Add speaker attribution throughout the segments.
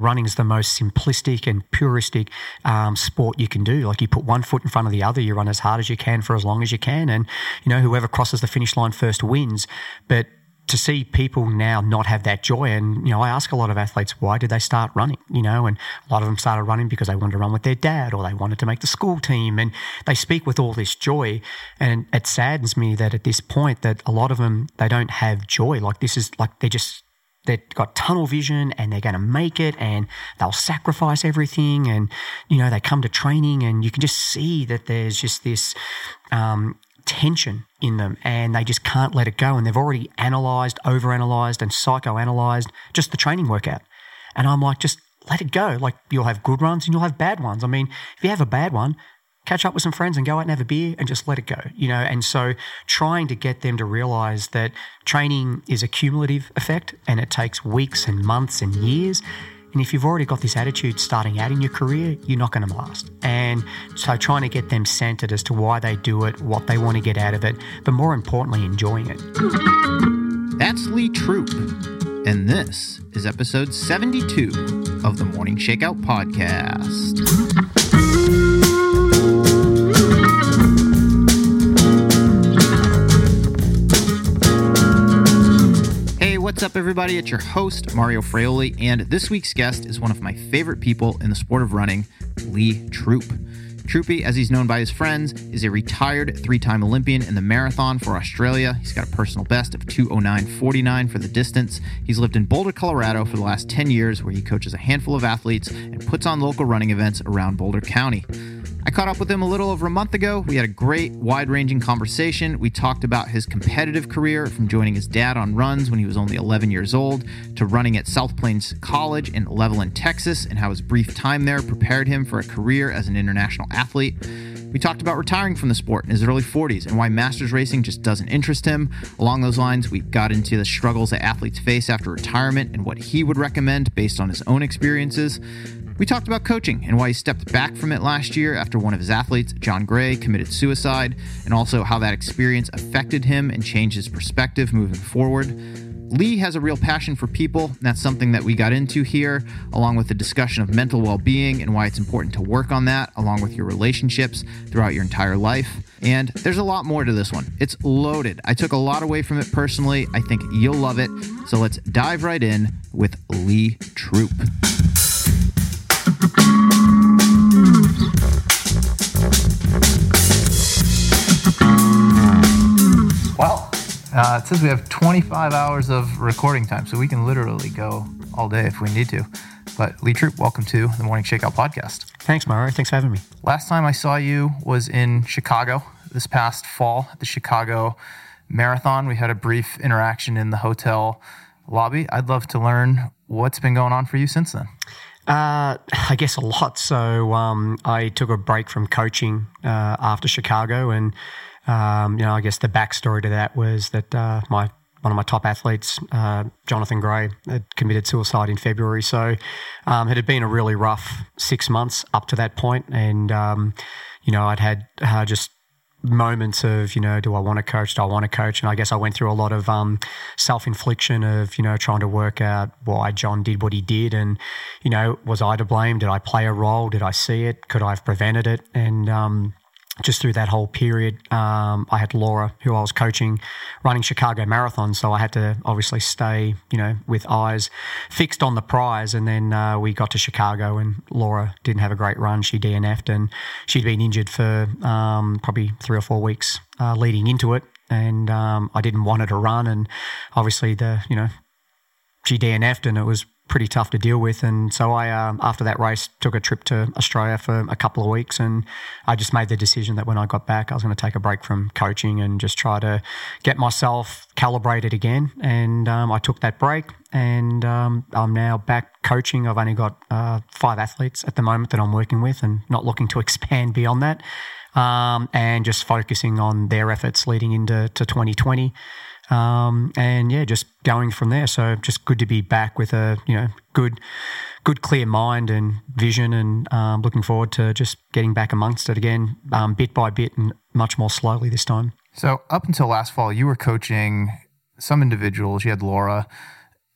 Speaker 1: running is the most simplistic and puristic um, sport you can do. Like you put one foot in front of the other, you run as hard as you can for as long as you can, and you know whoever crosses the finish line first wins. But to see people now not have that joy, and you know, I ask a lot of athletes why did they start running, you know, and a lot of them started running because they wanted to run with their dad or they wanted to make the school team, and they speak with all this joy, and it saddens me that at this point that a lot of them they don't have joy. Like this is like they're just they've got tunnel vision and they're going to make it and they'll sacrifice everything and you know they come to training and you can just see that there's just this um, tension in them and they just can't let it go and they've already analyzed overanalyzed and psychoanalyzed just the training workout. And i'm like just let it go. Like you'll have good runs and you'll have bad ones. I mean if you have a bad one catch up with some friends and go out and have a beer and just let it go, you know. And so trying to get them to realize that training is a cumulative effect and it takes weeks and months and years. And if you've already got this attitude starting out in your career, you're not going to last. And so trying to get them centered as to why they do it, what they want to get out of it, but more importantly, enjoying it.
Speaker 2: That's Lee Troop. And this is episode 72 of the Morning Shakeout Podcast. What's up, everybody? It's your host, Mario Fraioli, and this week's guest is one of my favorite people in the sport of running, Lee Troop. Troopy, as he's known by his friends, is a retired three time Olympian in the marathon for Australia. He's got a personal best of 209.49 for the distance. He's lived in Boulder, Colorado for the last 10 years, where he coaches a handful of athletes and puts on local running events around Boulder County. I caught up with him a little over a month ago. We had a great, wide ranging conversation. We talked about his competitive career from joining his dad on runs when he was only 11 years old to running at South Plains College in Levelland, Texas, and how his brief time there prepared him for a career as an international athlete. We talked about retiring from the sport in his early 40s and why masters racing just doesn't interest him. Along those lines, we got into the struggles that athletes face after retirement and what he would recommend based on his own experiences. We talked about coaching and why he stepped back from it last year after one of his athletes, John Gray, committed suicide, and also how that experience affected him and changed his perspective moving forward. Lee has a real passion for people. And that's something that we got into here, along with the discussion of mental well being and why it's important to work on that, along with your relationships throughout your entire life. And there's a lot more to this one. It's loaded. I took a lot away from it personally. I think you'll love it. So let's dive right in with Lee Troop.
Speaker 3: Well, uh, it says we have 25 hours of recording time, so we can literally go all day if we need to. But Lee Troop, welcome to the Morning Shakeout podcast.
Speaker 1: Thanks, Mario. Thanks for having me.
Speaker 3: Last time I saw you was in Chicago this past fall at the Chicago Marathon. We had a brief interaction in the hotel lobby. I'd love to learn what's been going on for you since then.
Speaker 1: Uh, I guess a lot. So um, I took a break from coaching uh, after Chicago, and um, you know, I guess the backstory to that was that uh, my one of my top athletes, uh, Jonathan Gray, had committed suicide in February. So um, it had been a really rough six months up to that point, and um, you know, I'd had uh, just moments of you know do I want to coach? Do I want to coach? And I guess I went through a lot of um, self-infliction of you know trying to work out why John did what he did. And you know was I to blame? Did I play a role? Did I see it? Could I have prevented it? And um, just through that whole period, um, I had Laura, who I was coaching, running Chicago Marathon. So I had to obviously stay, you know, with eyes fixed on the prize. And then uh, we got to Chicago, and Laura didn't have a great run. She DNF'd, and she'd been injured for um, probably three or four weeks uh, leading into it. And um, I didn't want her to run. And obviously, the you know, she DNF'd, and it was pretty tough to deal with. And so I, um, after that race, took a trip to Australia for a couple of weeks, and I just made the decision that when I got back, I was going to take a break from coaching and just try to get myself calibrated again. And um, I took that break, and um, I'm now back coaching. I've only got uh, five athletes at the moment that I'm working with, and not looking to expand beyond that. Um, and just focusing on their efforts leading into to 2020. Um, and yeah, just going from there. So just good to be back with a you know good, good clear mind and vision, and um, looking forward to just getting back amongst it again, um, bit by bit, and much more slowly this time.
Speaker 3: So up until last fall, you were coaching some individuals. You had Laura.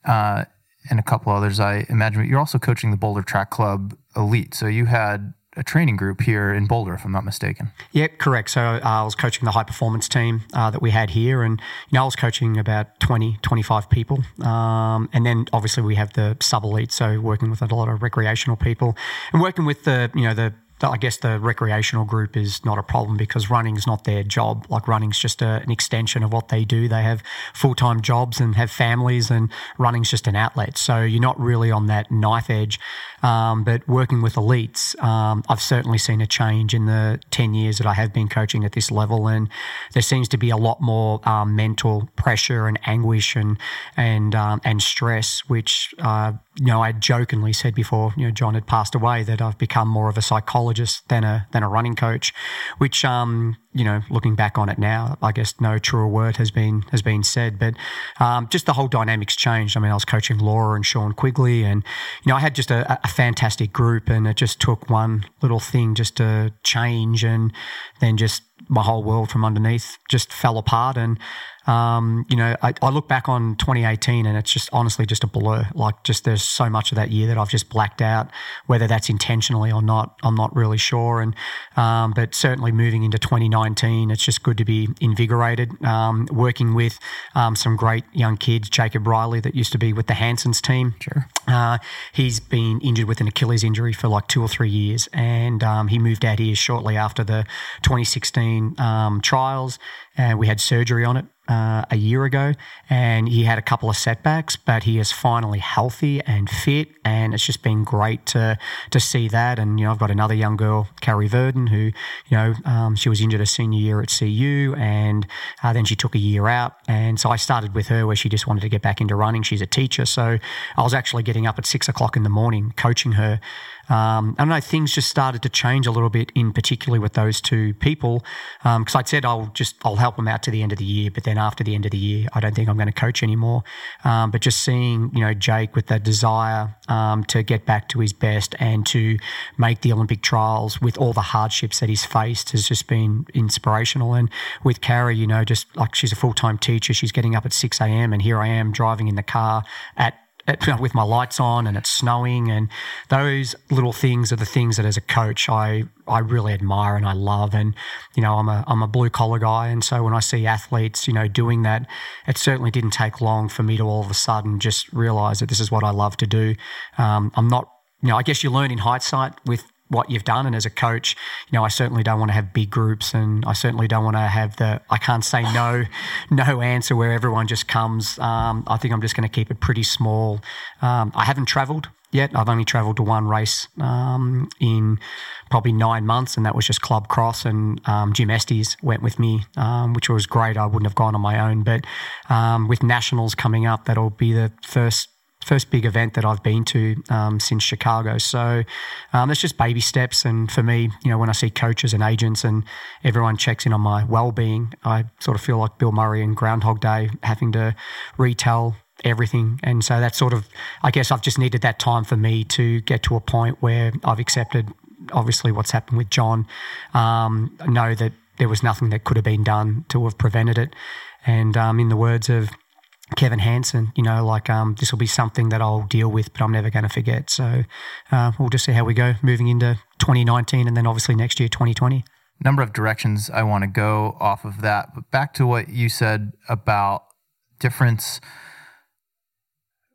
Speaker 3: Uh,
Speaker 2: and a couple others, I imagine. But you're also coaching the Boulder Track Club Elite. So you had a training group here in Boulder, if I'm not mistaken.
Speaker 1: Yeah, correct. So uh, I was coaching the high performance team uh, that we had here, and you know, I was coaching about 20, 25 people. Um, and then obviously we have the sub elite, so working with a lot of recreational people and working with the, you know, the I guess the recreational group is not a problem because running is not their job. Like running's just a, an extension of what they do. They have full time jobs and have families, and running's just an outlet. So you're not really on that knife edge. Um, but working with elites, um, I've certainly seen a change in the 10 years that I have been coaching at this level. And there seems to be a lot more um, mental pressure and anguish and, and, um, and stress, which, uh, you know, I jokingly said before, you know, John had passed away that I've become more of a psychologist than a, than a running coach, which, um, you know, looking back on it now, I guess no truer word has been has been said. But um, just the whole dynamics changed. I mean, I was coaching Laura and Sean Quigley, and you know, I had just a, a fantastic group, and it just took one little thing just to change, and then just my whole world from underneath just fell apart. And um, you know, I, I, look back on 2018 and it's just honestly just a blur. Like, just there's so much of that year that I've just blacked out. Whether that's intentionally or not, I'm not really sure. And um, but certainly moving into 2019, it's just good to be invigorated. Um, working with um, some great young kids, Jacob Riley, that used to be with the Hansons team.
Speaker 2: Sure.
Speaker 1: Uh, he's been injured with an Achilles injury for like two or three years, and um, he moved out here shortly after the 2016 um, trials and we had surgery on it uh, a year ago, and he had a couple of setbacks, but he is finally healthy and fit, and it's just been great to to see that. And you know, I've got another young girl, Carrie Verdon, who you know um, she was injured a senior year at CU, and uh, then she took a year out, and so I started with her where she just wanted to get back into running. She's a teacher, so I was actually getting up at six o'clock in the morning coaching her. Um, I don't know, things just started to change a little bit, in particularly with those two people, because um, I'd said I'll just I'll help them out to the end of the year, but then after the end of the year, I don't think I'm going to coach anymore. Um, but just seeing you know Jake with that desire um, to get back to his best and to make the Olympic trials with all the hardships that he's faced has just been inspirational. And with Carrie, you know, just like she's a full time teacher, she's getting up at six a.m. and here I am driving in the car at with my lights on and it's snowing and those little things are the things that as a coach I I really admire and I love. And you know I'm a I'm a blue collar guy. And so when I see athletes you know doing that it certainly didn't take long for me to all of a sudden just realize that this is what I love to do. Um, I'm not you know I guess you learn in hindsight with what you've done. And as a coach, you know, I certainly don't want to have big groups and I certainly don't want to have the, I can't say no, no answer where everyone just comes. Um, I think I'm just going to keep it pretty small. Um, I haven't traveled yet. I've only traveled to one race um, in probably nine months, and that was just Club Cross. And um, Jim Estes went with me, um, which was great. I wouldn't have gone on my own, but um, with nationals coming up, that'll be the first first big event that I've been to um, since Chicago. So um, it's just baby steps. And for me, you know, when I see coaches and agents and everyone checks in on my well-being, I sort of feel like Bill Murray in Groundhog Day, having to retell everything. And so that's sort of, I guess, I've just needed that time for me to get to a point where I've accepted, obviously, what's happened with John. Um, know that there was nothing that could have been done to have prevented it. And um, in the words of Kevin Hanson, you know, like um, this will be something that I'll deal with, but I'm never going to forget. So uh, we'll just see how we go moving into 2019 and then obviously next year, 2020.
Speaker 2: Number of directions I want to go off of that, but back to what you said about difference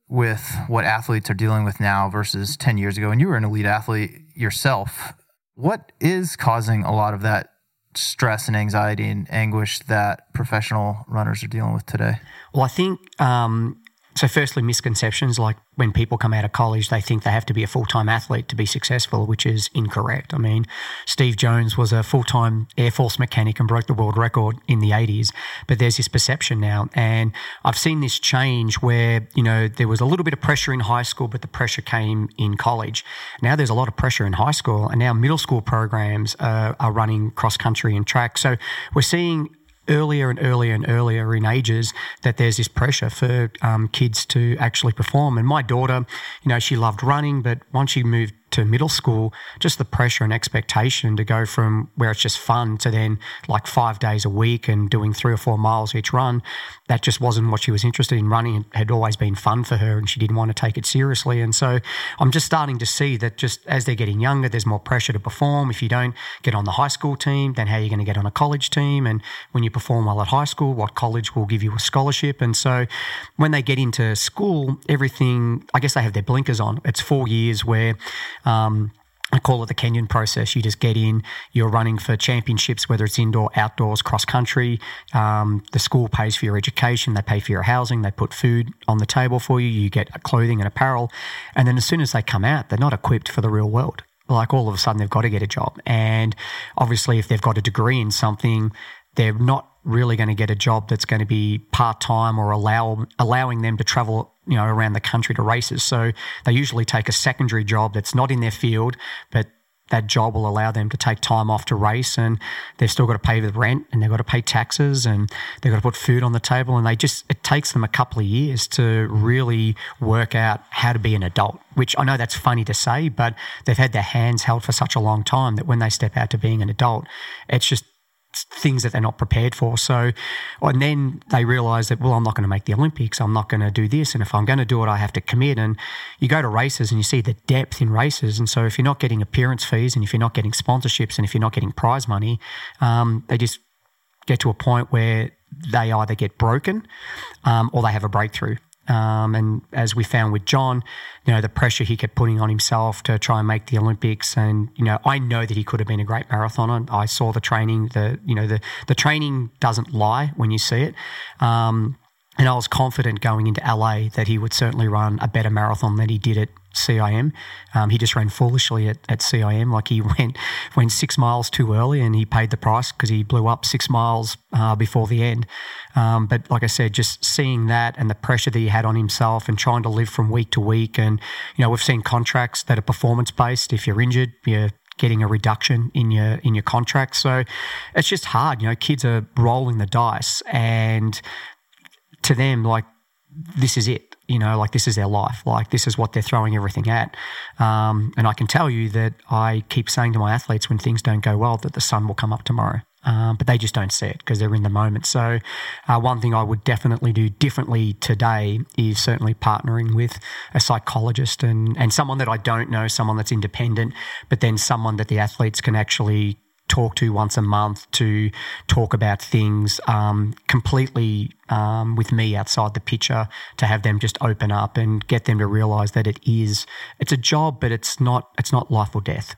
Speaker 2: with what athletes are dealing with now versus 10 years ago. And you were an elite athlete yourself. What is causing a lot of that stress and anxiety and anguish that professional runners are dealing with today?
Speaker 1: Well, I think um, so. Firstly, misconceptions like when people come out of college, they think they have to be a full time athlete to be successful, which is incorrect. I mean, Steve Jones was a full time Air Force mechanic and broke the world record in the 80s, but there's this perception now. And I've seen this change where, you know, there was a little bit of pressure in high school, but the pressure came in college. Now there's a lot of pressure in high school, and now middle school programs are running cross country and track. So we're seeing earlier and earlier and earlier in ages that there's this pressure for um, kids to actually perform. And my daughter, you know, she loved running, but once she moved to middle school, just the pressure and expectation to go from where it's just fun to then like five days a week and doing three or four miles each run, that just wasn't what she was interested in. Running it had always been fun for her and she didn't want to take it seriously. And so I'm just starting to see that just as they're getting younger, there's more pressure to perform. If you don't get on the high school team, then how are you going to get on a college team? And when you perform well at high school, what college will give you a scholarship? And so when they get into school, everything, I guess they have their blinkers on. It's four years where um, I call it the Kenyan process. You just get in, you're running for championships, whether it's indoor, outdoors, cross country. Um, the school pays for your education, they pay for your housing, they put food on the table for you, you get clothing and apparel. And then as soon as they come out, they're not equipped for the real world. Like all of a sudden, they've got to get a job. And obviously, if they've got a degree in something, they're not really going to get a job that's going to be part time or allow allowing them to travel you know around the country to races. So they usually take a secondary job that's not in their field, but that job will allow them to take time off to race and they've still got to pay the rent and they've got to pay taxes and they've got to put food on the table and they just it takes them a couple of years to really work out how to be an adult which I know that's funny to say but they've had their hands held for such a long time that when they step out to being an adult it's just things that they're not prepared for. So, and then they realize that, well, I'm not going to make the Olympics. I'm not going to do this. And if I'm going to do it, I have to commit. And you go to races and you see the depth in races. And so if you're not getting appearance fees and if you're not getting sponsorships and if you're not getting prize money, um, they just get to a point where they either get broken um, or they have a breakthrough. Um, and as we found with John, you know, the pressure he kept putting on himself to try and make the Olympics. And, you know, I know that he could have been a great marathoner. I saw the training, the, you know, the, the training doesn't lie when you see it. Um, and I was confident going into LA that he would certainly run a better marathon than he did at CIM. Um, he just ran foolishly at, at CIM. Like he went went six miles too early and he paid the price because he blew up six miles uh, before the end. Um, but like I said, just seeing that and the pressure that he had on himself and trying to live from week to week. And, you know, we've seen contracts that are performance based. If you're injured, you're getting a reduction in your in your contract. So it's just hard. You know, kids are rolling the dice and to them, like, this is it. You know, like this is their life. Like this is what they're throwing everything at. Um, and I can tell you that I keep saying to my athletes when things don't go well that the sun will come up tomorrow. Um, but they just don't see it because they're in the moment. So, uh, one thing I would definitely do differently today is certainly partnering with a psychologist and, and someone that I don't know, someone that's independent, but then someone that the athletes can actually talk to once a month to talk about things um, completely um, with me outside the picture to have them just open up and get them to realize that it is it's a job but it's not it's not life or death.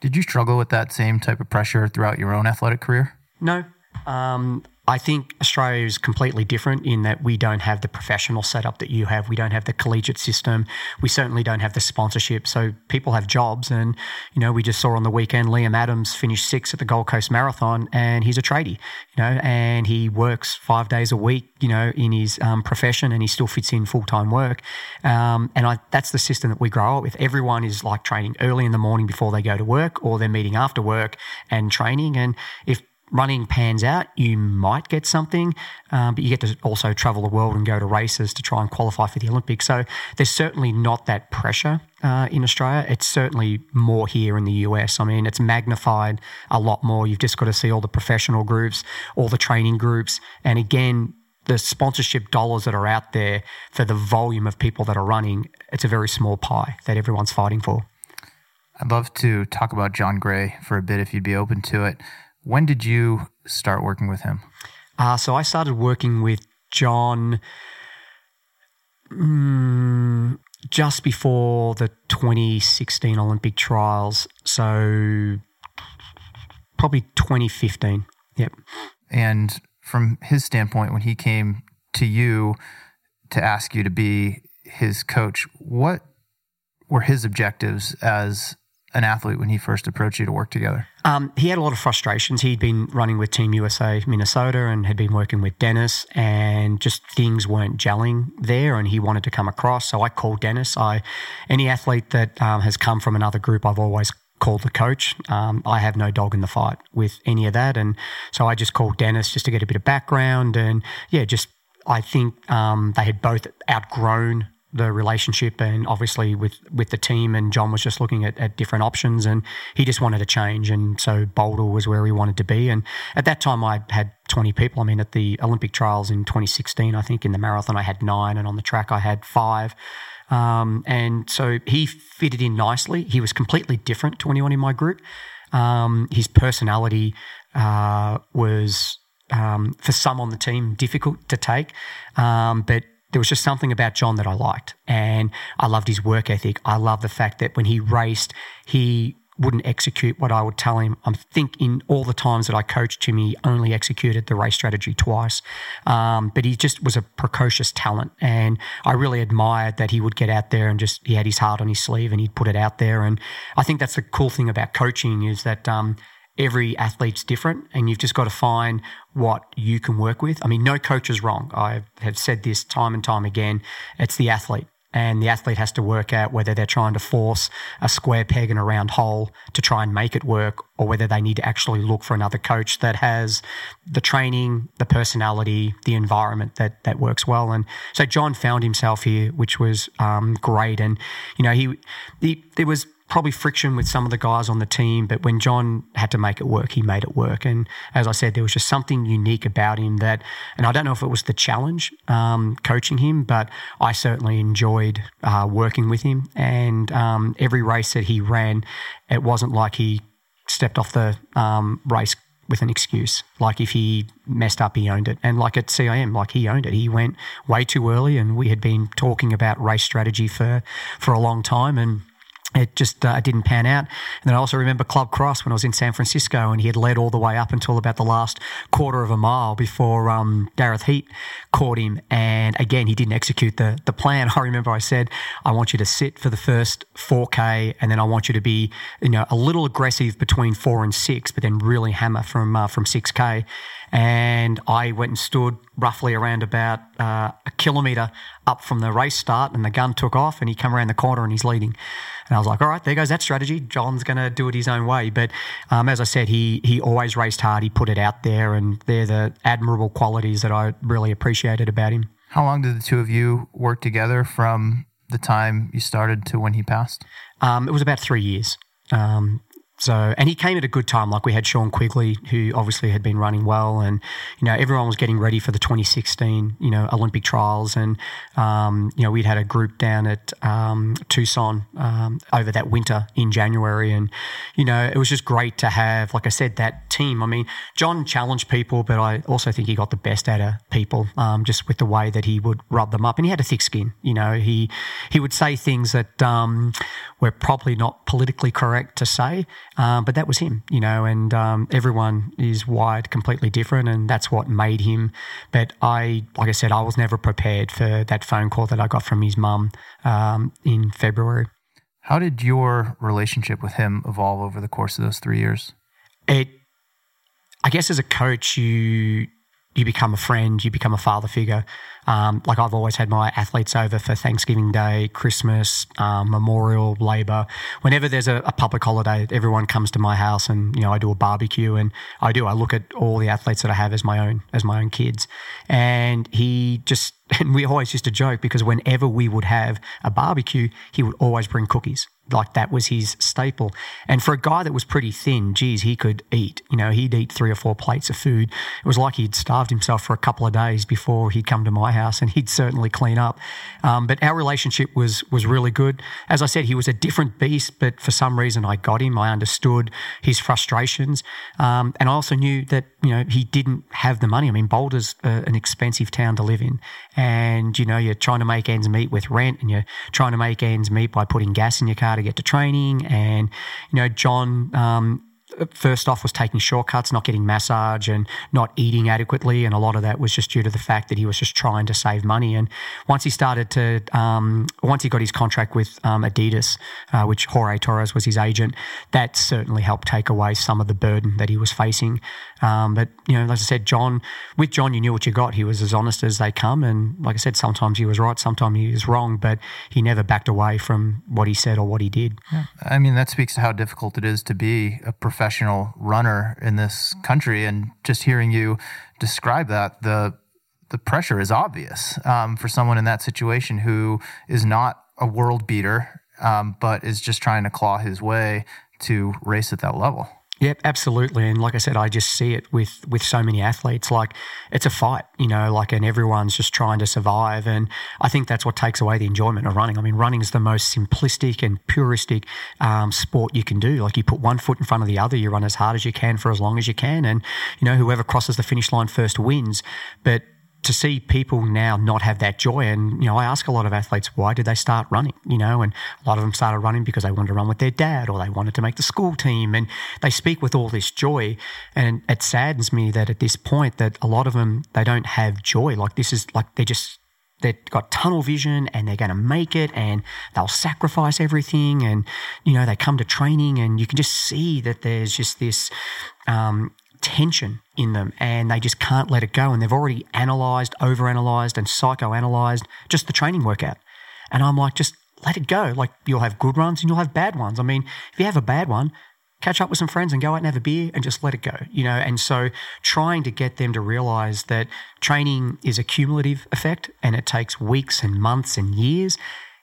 Speaker 2: Did you struggle with that same type of pressure throughout your own athletic career?
Speaker 1: No. Um, I think Australia is completely different in that we don't have the professional setup that you have. We don't have the collegiate system. We certainly don't have the sponsorship. So people have jobs, and you know, we just saw on the weekend Liam Adams finished sixth at the Gold Coast Marathon, and he's a tradie, you know, and he works five days a week, you know, in his um, profession, and he still fits in full time work. Um, and I, that's the system that we grow up with. Everyone is like training early in the morning before they go to work, or they're meeting after work and training. And if running pans out, you might get something, um, but you get to also travel the world and go to races to try and qualify for the Olympics. So there's certainly not that pressure uh, in Australia. It's certainly more here in the US. I mean, it's magnified a lot more. You've just got to see all the professional groups, all the training groups, and again, the sponsorship dollars that are out there for the volume of people that are running, it's a very small pie that everyone's fighting for.
Speaker 2: I'd love to talk about John Gray for a bit if you'd be open to it. When did you start working with him?
Speaker 1: Uh, so I started working with John mm, just before the 2016 Olympic trials. So probably 2015. Yep.
Speaker 2: And from his standpoint, when he came to you to ask you to be his coach, what were his objectives as an athlete when he first approached you to work together?
Speaker 1: Um, he had a lot of frustrations. He'd been running with Team USA Minnesota and had been working with Dennis, and just things weren't gelling there. And he wanted to come across. So I called Dennis. I any athlete that um, has come from another group, I've always called the coach. Um, I have no dog in the fight with any of that, and so I just called Dennis just to get a bit of background and yeah, just I think um, they had both outgrown the relationship and obviously with, with the team. And John was just looking at, at different options and he just wanted to change. And so Boulder was where he wanted to be. And at that time, I had 20 people. I mean, at the Olympic trials in 2016, I think in the marathon, I had nine, and on the track, I had five. Um, and so he fitted in nicely. He was completely different to anyone in my group. Um, his personality uh, was, um, for some on the team, difficult to take. Um, but there was just something about John that I liked. And I loved his work ethic. I love the fact that when he raced, he wouldn't execute what I would tell him. I think in all the times that I coached him, he only executed the race strategy twice. Um, but he just was a precocious talent. And I really admired that he would get out there and just, he had his heart on his sleeve and he'd put it out there. And I think that's the cool thing about coaching is that, um, every athlete's different and you've just got to find what you can work with. I mean, no coach is wrong. I have said this time and time again. It's the athlete and the athlete has to work out whether they're trying to force a square peg in a round hole to try and make it work or whether they need to actually look for another coach that has the training, the personality, the environment that that works well. And so John found himself here, which was um, great. And you know, he, he there was probably friction with some of the guys on the team, but when John had to make it work, he made it work. And as I said, there was just something unique about him that, and I don't know if it was the challenge um, coaching him, but I certainly enjoyed uh, working with him. And um, every race that he ran, it wasn't like he stepped off the um, race with an excuse. Like if he messed up, he owned it. And like at CIM, like he owned it. He went way too early, and we had been talking about race strategy for for a long time, and it just uh, didn't pan out. And then I also remember Club Cross when I was in San Francisco and he had led all the way up until about the last quarter of a mile before um, Garrett Heath caught him. And again, he didn't execute the, the plan. I remember I said, I want you to sit for the first 4K and then I want you to be, you know, a little aggressive between four and six, but then really hammer from, uh, from 6K and I went and stood roughly around about uh, a kilometre up from the race start, and the gun took off, and he come around the corner and he's leading. And I was like, all right, there goes that strategy. John's going to do it his own way. But um, as I said, he he always raced hard. He put it out there, and they're the admirable qualities that I really appreciated about him.
Speaker 2: How long did the two of you work together from the time you started to when he passed?
Speaker 1: Um, it was about three years. Um, so, and he came at a good time. Like we had Sean Quigley, who obviously had been running well, and you know everyone was getting ready for the 2016, you know, Olympic trials, and um, you know we'd had a group down at um, Tucson um, over that winter in January, and you know it was just great to have, like I said, that team. I mean, John challenged people, but I also think he got the best out of people, um, just with the way that he would rub them up, and he had a thick skin. You know, he he would say things that um, were probably not politically correct to say um, but that was him, you know, and um, everyone is wired completely different, and that's what made him. But I, like I said, I was never prepared for that phone call that I got from his mum um, in February.
Speaker 2: How did your relationship with him evolve over the course of those three years?
Speaker 1: It, I guess, as a coach, you you become a friend, you become a father figure. Um, like I've always had my athletes over for Thanksgiving Day, Christmas, um, Memorial, Labor. Whenever there's a, a, public holiday, everyone comes to my house, and you know I do a barbecue, and I do. I look at all the athletes that I have as my own as my own kids, and he just and we always used to joke because whenever we would have a barbecue, he would always bring cookies like that was his staple. And for a guy that was pretty thin, geez, he could eat. You know, he'd eat three or four plates of food. It was like he'd starved himself for a couple of days before he'd come to my house, and he'd certainly clean up. Um, but our relationship was was really good. As I said, he was a different beast, but for some reason I got him. I understood his frustrations, um, and I also knew that you know he didn't have the money. I mean, Boulder's an expensive town to live in, and you know you're trying to make ends meet with rent, and you're trying to make ends meet by putting gas in your car to get to training. And, you know, John um, first off was taking shortcuts, not getting massage and not eating adequately. And a lot of that was just due to the fact that he was just trying to save money. And once he started to, um, once he got his contract with um, Adidas, uh, which Jorge Torres was his agent, that certainly helped take away some of the burden that he was facing. Um, but, you know, as I said, John, with John, you knew what you got. He was as honest as they come. And like I said, sometimes he was right, sometimes he was wrong, but he never backed away from what he said or what he did.
Speaker 2: Yeah. I mean, that speaks to how difficult it is to be a professional professional runner in this country. And just hearing you describe that, the the pressure is obvious um, for someone in that situation who is not a world beater, um, but is just trying to claw his way to race at that level.
Speaker 1: Yep, absolutely. And like I said, I just see it with with so many athletes. Like it's a fight, you know, like and everyone's just trying to survive. And I think that's what takes away the enjoyment of running. I mean, running is the most simplistic and puristic um, sport you can do. Like you put one foot in front of the other, you run as hard as you can for as long as you can, and you know whoever crosses the finish line first wins. But to see people now not have that joy. And, you know, I ask a lot of athletes, why did they start running? You know, and a lot of them started running because they wanted to run with their dad or they wanted to make the school team. And they speak with all this joy. And it saddens me that at this point that a lot of them, they don't have joy. Like this is like they're just they've got tunnel vision and they're going to make it and they'll sacrifice everything and you know they come to training and you can just see that there's just this um, tension in them and they just can't let it go. And they've already analyzed, overanalyzed, and psychoanalyzed just the training workout. And I'm like, just let it go. Like you'll have good runs and you'll have bad ones. I mean, if you have a bad one, catch up with some friends and go out and have a beer and just let it go, you know. And so trying to get them to realize that training is a cumulative effect and it takes weeks and months and years.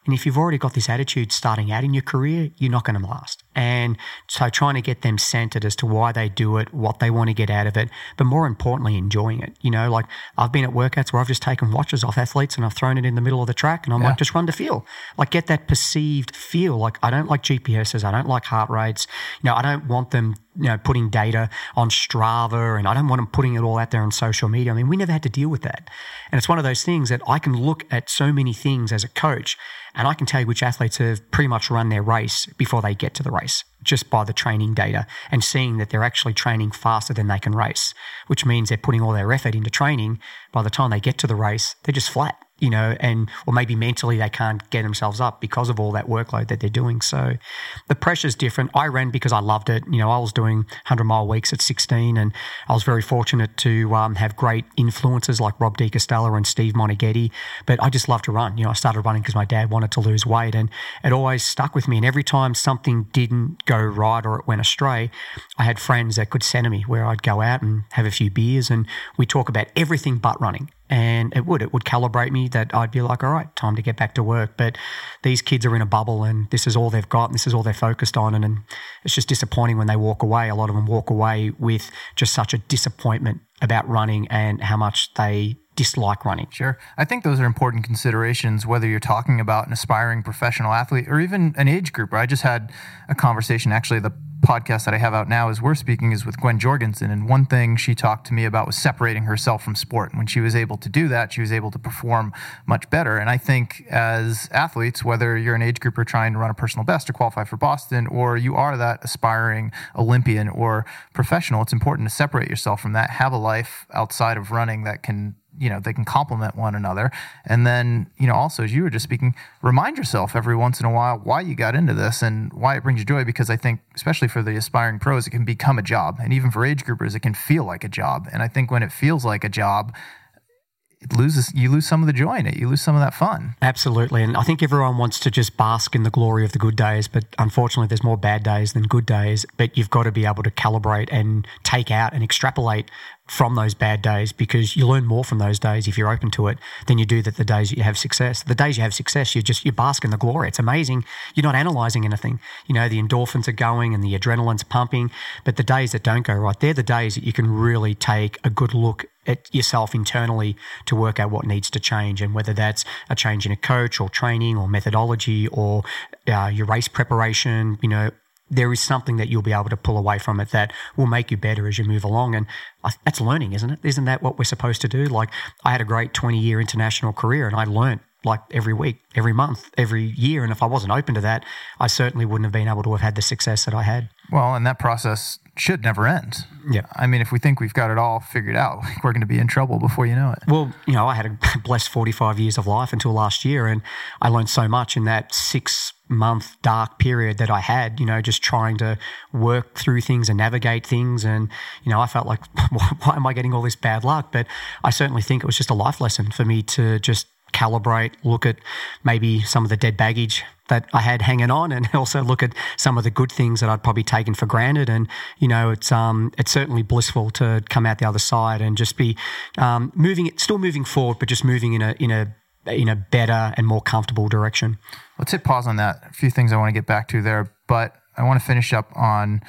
Speaker 1: And if you've already got this attitude starting out in your career, you're not going to last. And so trying to get them centered as to why they do it, what they want to get out of it, but more importantly, enjoying it. You know, like I've been at workouts where I've just taken watches off athletes and I've thrown it in the middle of the track and I'm yeah. like, just run to feel. Like get that perceived feel. Like I don't like GPSs. I don't like heart rates. You know, I don't want them you know, putting data on Strava and I don't want them putting it all out there on social media. I mean, we never had to deal with that. And it's one of those things that I can look at so many things as a coach and I can tell you which athletes have pretty much run their race before they get to the race just by the training data and seeing that they're actually training faster than they can race, which means they're putting all their effort into training. By the time they get to the race, they're just flat you know, and or maybe mentally they can't get themselves up because of all that workload that they're doing. So the pressure's different. I ran because I loved it. You know, I was doing 100 mile weeks at 16, and I was very fortunate to um, have great influences like Rob de Castella and Steve Moneghetti. But I just love to run. You know, I started running because my dad wanted to lose weight, and it always stuck with me. And every time something didn't go right or it went astray, I had friends that could center me where I'd go out and have a few beers, and we talk about everything but running and it would it would calibrate me that I'd be like, all right, time to get back to work. But these kids are in a bubble, and this is all they've got, and this is all they're focused on, and, and it's just disappointing when they walk away. A lot of them walk away with just such a disappointment about running and how much they dislike running.
Speaker 2: Sure. I think those are important considerations, whether you're talking about an aspiring professional athlete or even an age group. I just had a conversation, actually, the podcast that I have out now as we're speaking is with Gwen Jorgensen. And one thing she talked to me about was separating herself from sport. And when she was able to do that, she was able to perform much better. And I think as athletes, whether you're an age group or trying to run a personal best or qualify for Boston, or you are that aspiring Olympian or professional, it's important to separate yourself from that, have a life outside of running that can you know they can complement one another. And then you know also as you were just speaking remind yourself every once in a while why you got into this and why it brings you joy because i think especially for the aspiring pros it can become a job. And even for age groupers it can feel like a job. And i think when it feels like a job it loses you lose some of the joy in it. You lose some of that fun.
Speaker 1: Absolutely. And i think everyone wants to just bask in the glory of the good days but unfortunately there's more bad days than good days. But you've got to be able to calibrate and take out and extrapolate from those bad days because you learn more from those days if you're open to it than you do that the days you have success. The days you have success, you just you bask in the glory. It's amazing. You're not analyzing anything. You know, the endorphins are going and the adrenaline's pumping. But the days that don't go right, they're the days that you can really take a good look at yourself internally to work out what needs to change and whether that's a change in a coach or training or methodology or uh, your race preparation, you know, there is something that you'll be able to pull away from it that will make you better as you move along. And that's learning, isn't it? Isn't that what we're supposed to do? Like, I had a great 20 year international career and I learned like every week, every month, every year. And if I wasn't open to that, I certainly wouldn't have been able to have had the success that I had.
Speaker 2: Well, and that process should never end.
Speaker 1: Yeah.
Speaker 2: I mean, if we think we've got it all figured out, we're going to be in trouble before you know it.
Speaker 1: Well, you know, I had a blessed 45 years of life until last year, and I learned so much in that six month dark period that I had, you know, just trying to work through things and navigate things. And, you know, I felt like, why am I getting all this bad luck? But I certainly think it was just a life lesson for me to just calibrate, look at maybe some of the dead baggage that I had hanging on, and also look at some of the good things that I'd probably taken for granted. And you know, it's um, it's certainly blissful to come out the other side and just be um, moving it, still moving forward, but just moving in a in a in a better and more comfortable direction.
Speaker 2: Let's hit pause on that. A few things I want to get back to there, but I want to finish up on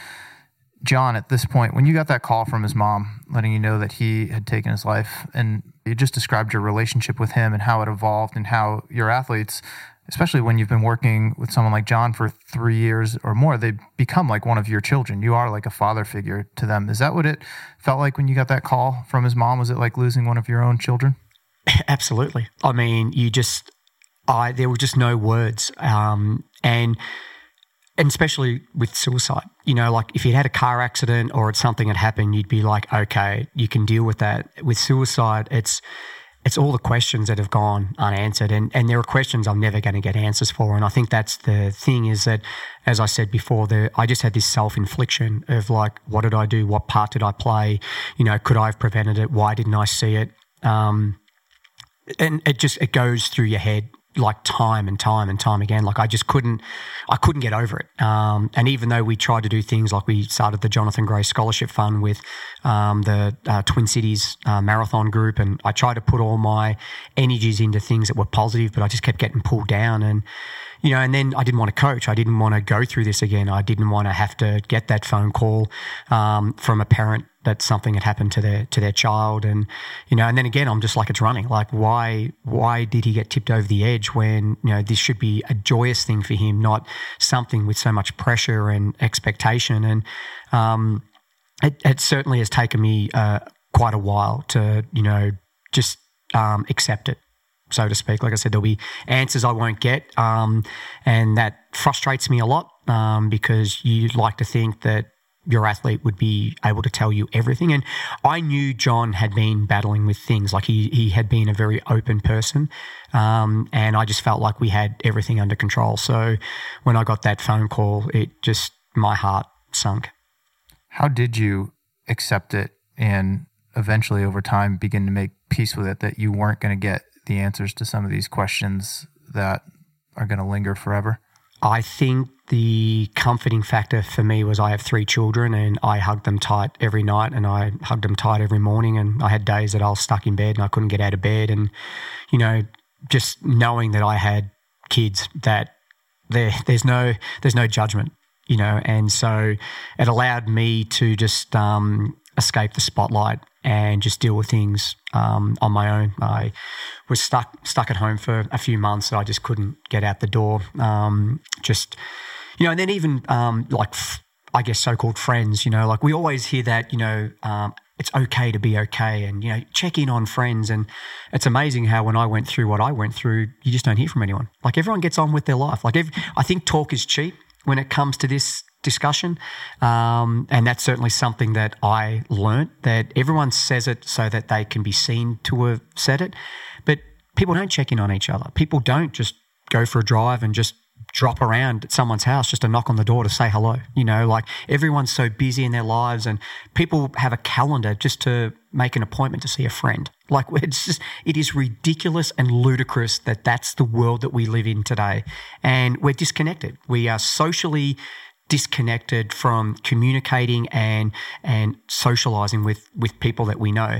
Speaker 2: John at this point. When you got that call from his mom letting you know that he had taken his life, and you just described your relationship with him and how it evolved and how your athletes, especially when you've been working with someone like John for three years or more, they become like one of your children. You are like a father figure to them. Is that what it felt like when you got that call from his mom? Was it like losing one of your own children?
Speaker 1: Absolutely. I mean, you just, I there were just no words, um, and and especially with suicide. You know, like if you'd had a car accident or it's something had happened, you'd be like, okay, you can deal with that. With suicide, it's it's all the questions that have gone unanswered, and and there are questions I'm never going to get answers for. And I think that's the thing is that, as I said before, the I just had this self infliction of like, what did I do? What part did I play? You know, could I have prevented it? Why didn't I see it? Um, and it just it goes through your head like time and time and time again. Like I just couldn't, I couldn't get over it. Um, and even though we tried to do things like we started the Jonathan Gray Scholarship Fund with um, the uh, Twin Cities uh, Marathon Group, and I tried to put all my energies into things that were positive, but I just kept getting pulled down. And you know, and then I didn't want to coach. I didn't want to go through this again. I didn't want to have to get that phone call um, from a parent that something had happened to their to their child and you know and then again I'm just like it's running like why why did he get tipped over the edge when you know this should be a joyous thing for him not something with so much pressure and expectation and um, it, it certainly has taken me uh, quite a while to you know just um, accept it so to speak like I said there'll be answers I won't get um, and that frustrates me a lot um, because you like to think that your athlete would be able to tell you everything. And I knew John had been battling with things like he he had been a very open person, um, and I just felt like we had everything under control. So when I got that phone call, it just my heart sunk.
Speaker 2: How did you accept it and eventually over time begin to make peace with it that you weren't going to get the answers to some of these questions that are going to linger forever?
Speaker 1: I think the comforting factor for me was I have three children and I hugged them tight every night and I hugged them tight every morning. And I had days that I was stuck in bed and I couldn't get out of bed. And, you know, just knowing that I had kids that there, there's no, there's no judgment, you know, and so it allowed me to just um, escape the spotlight and just deal with things um, on my own. I was stuck stuck at home for a few months. So I just couldn't get out the door. Um, just you know, and then even um, like I guess so-called friends. You know, like we always hear that. You know. Um, it's okay to be okay and you know check in on friends and it's amazing how when i went through what i went through you just don't hear from anyone like everyone gets on with their life like i think talk is cheap when it comes to this discussion. Um, and that's certainly something that I learnt that everyone says it so that they can be seen to have said it. But people don't check in on each other. People don't just go for a drive and just drop around at someone's house just to knock on the door to say hello. You know, like everyone's so busy in their lives and people have a calendar just to make an appointment to see a friend. Like it's just, it is ridiculous and ludicrous that that's the world that we live in today. And we're disconnected. We are socially disconnected from communicating and and socializing with with people that we know.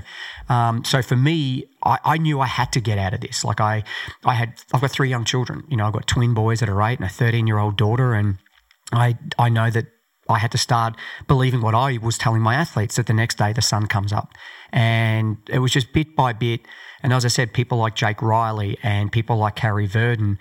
Speaker 1: Um, so for me, I, I, knew I had to get out of this. Like I, I had I've got three young children. You know, I've got twin boys that are eight and a thirteen year old daughter, and I I know that. I had to start believing what I was telling my athletes that the next day the sun comes up. And it was just bit by bit. And as I said, people like Jake Riley and people like Carrie Verdon,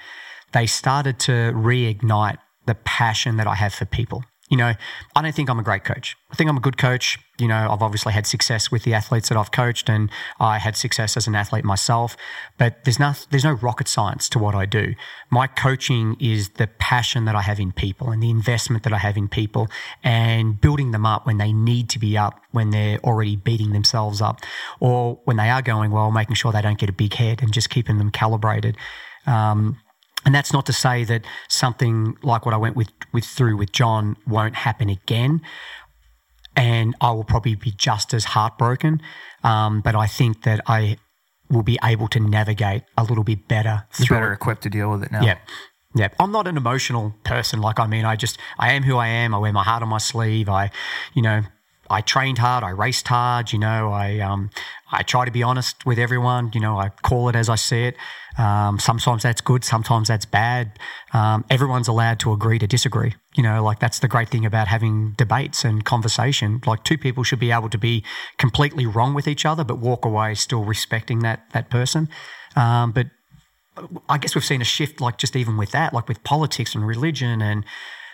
Speaker 1: they started to reignite the passion that I have for people. You know, I don't think I'm a great coach. I think I'm a good coach. You know, I've obviously had success with the athletes that I've coached, and I had success as an athlete myself. But there's no there's no rocket science to what I do. My coaching is the passion that I have in people and the investment that I have in people, and building them up when they need to be up, when they're already beating themselves up, or when they are going well, making sure they don't get a big head and just keeping them calibrated. Um, and that's not to say that something like what I went with, with through with John won't happen again. And I will probably be just as heartbroken. Um, but I think that I will be able to navigate a little bit better.
Speaker 2: You're better equipped to deal with it now.
Speaker 1: Yeah. Yeah, I'm not an emotional person. Like, I mean, I just, I am who I am. I wear my heart on my sleeve. I, you know, I trained hard. I raced hard. You know, I, um, I try to be honest with everyone. You know, I call it as I see it. Um, sometimes that's good. Sometimes that's bad. Um, everyone's allowed to agree to disagree. You know, like that's the great thing about having debates and conversation. Like two people should be able to be completely wrong with each other, but walk away still respecting that, that person. Um, but I guess we've seen a shift, like just even with that, like with politics and religion, and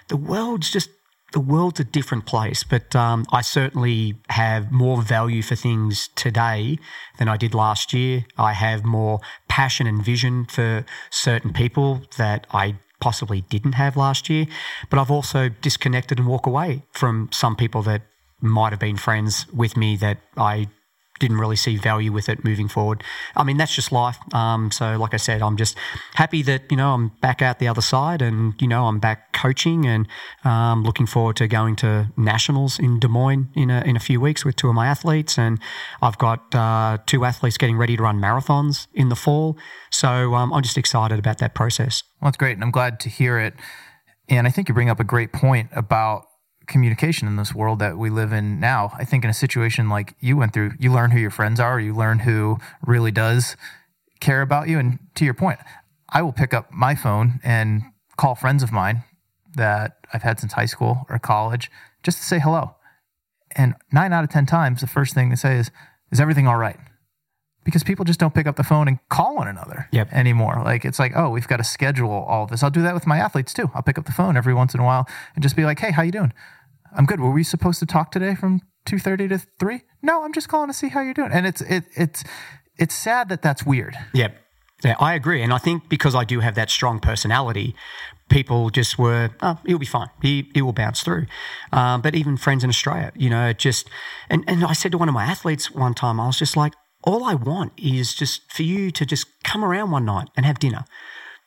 Speaker 1: the world's just the world's a different place. But um, I certainly have more value for things today than I did last year. I have more passion and vision for certain people that I possibly didn't have last year. But I've also disconnected and walk away from some people that might have been friends with me that I didn't really see value with it moving forward. I mean, that's just life. Um, so, like I said, I'm just happy that you know I'm back out the other side, and you know I'm back coaching, and um, looking forward to going to nationals in Des Moines in a in a few weeks with two of my athletes, and I've got uh, two athletes getting ready to run marathons in the fall. So um, I'm just excited about that process.
Speaker 2: Well, that's great, and I'm glad to hear it. And I think you bring up a great point about communication in this world that we live in now. I think in a situation like you went through, you learn who your friends are, you learn who really does care about you. And to your point, I will pick up my phone and call friends of mine that I've had since high school or college just to say hello. And nine out of 10 times, the first thing they say is, Is everything all right? Because people just don't pick up the phone and call one another
Speaker 1: Yep.
Speaker 2: anymore. Like it's like, oh, we've got to schedule all this. I'll do that with my athletes too. I'll pick up the phone every once in a while and just be like, hey, how you doing? I'm good. Were we supposed to talk today from 2:30 to 3? No, I'm just calling to see how you're doing. And it's it it's it's sad that that's weird.
Speaker 1: Yep. Yeah, I agree. And I think because I do have that strong personality, people just were, oh, he'll be fine. He, he will bounce through. Um, but even friends in Australia, you know, just, and, and I said to one of my athletes one time, I was just like, all I want is just for you to just come around one night and have dinner.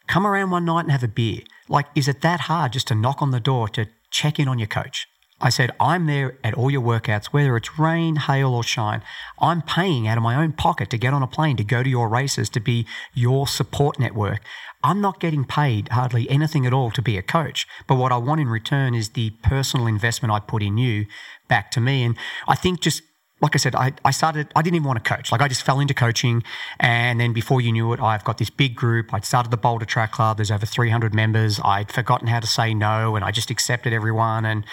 Speaker 1: Come around one night and have a beer. Like, is it that hard just to knock on the door to check in on your coach? I said, I'm there at all your workouts, whether it's rain, hail, or shine. I'm paying out of my own pocket to get on a plane, to go to your races, to be your support network. I'm not getting paid hardly anything at all to be a coach. But what I want in return is the personal investment I put in you back to me. And I think just like I said, I, I started, I didn't even want to coach. Like I just fell into coaching. And then before you knew it, I've got this big group. I'd started the Boulder Track Club. There's over 300 members. I'd forgotten how to say no and I just accepted everyone. And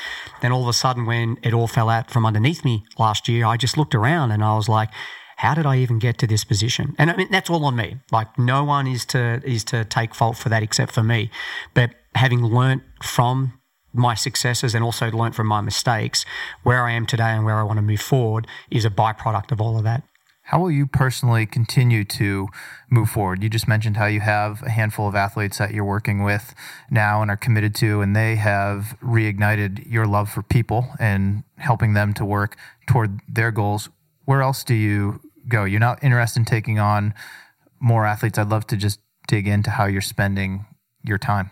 Speaker 1: then all of a sudden, when it all fell out from underneath me last year, I just looked around and I was like, how did I even get to this position? And I mean, that's all on me. Like no one is to, is to take fault for that except for me. But having learnt from my successes and also learnt from my mistakes, where I am today and where I want to move forward is a byproduct of all of that.
Speaker 2: How will you personally continue to move forward? You just mentioned how you have a handful of athletes that you're working with now and are committed to, and they have reignited your love for people and helping them to work toward their goals. Where else do you go? You're not interested in taking on more athletes. I'd love to just dig into how you're spending your time.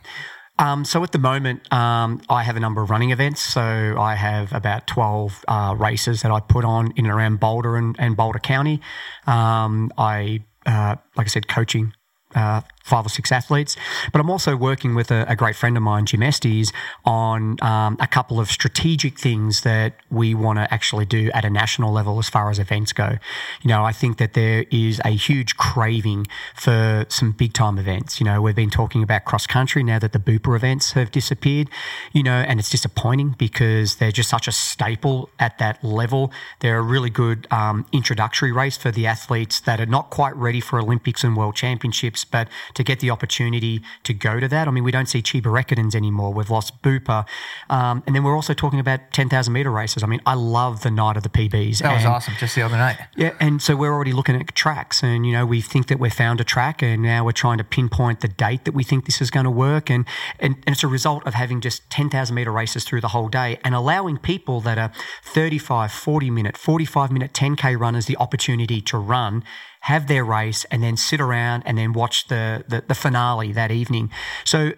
Speaker 1: Um, so at the moment, um, I have a number of running events. So I have about 12 uh, races that I put on in and around Boulder and, and Boulder County. Um, I, uh, like I said, coaching uh, five or six athletes. But I'm also working with a, a great friend of mine, Jim Estes, on um, a couple of strategic things that we want to actually do at a national level as far as events go. You know, I think that there is a huge craving for some big time events. You know, we've been talking about cross country now that the Booper events have disappeared, you know, and it's disappointing because they're just such a staple at that level. They're a really good um, introductory race for the athletes that are not quite ready for Olympics and World Championships, but to get the opportunity to go to that. I mean, we don't see Chiba Ekidens anymore. We've lost Booper. Um, and then we're also talking about 10,000 meter races. I mean, I love the night of the PBs.
Speaker 2: That was
Speaker 1: And-
Speaker 2: awesome just the other night.
Speaker 1: yeah, and so we're already looking at tracks, and you know we think that we've found a track, and now we're trying to pinpoint the date that we think this is going to work, and and, and it's a result of having just ten thousand meter races through the whole day, and allowing people that are 35, 40 minute, forty five minute, ten k runners the opportunity to run. Have their race and then sit around and then watch the, the, the finale that evening. So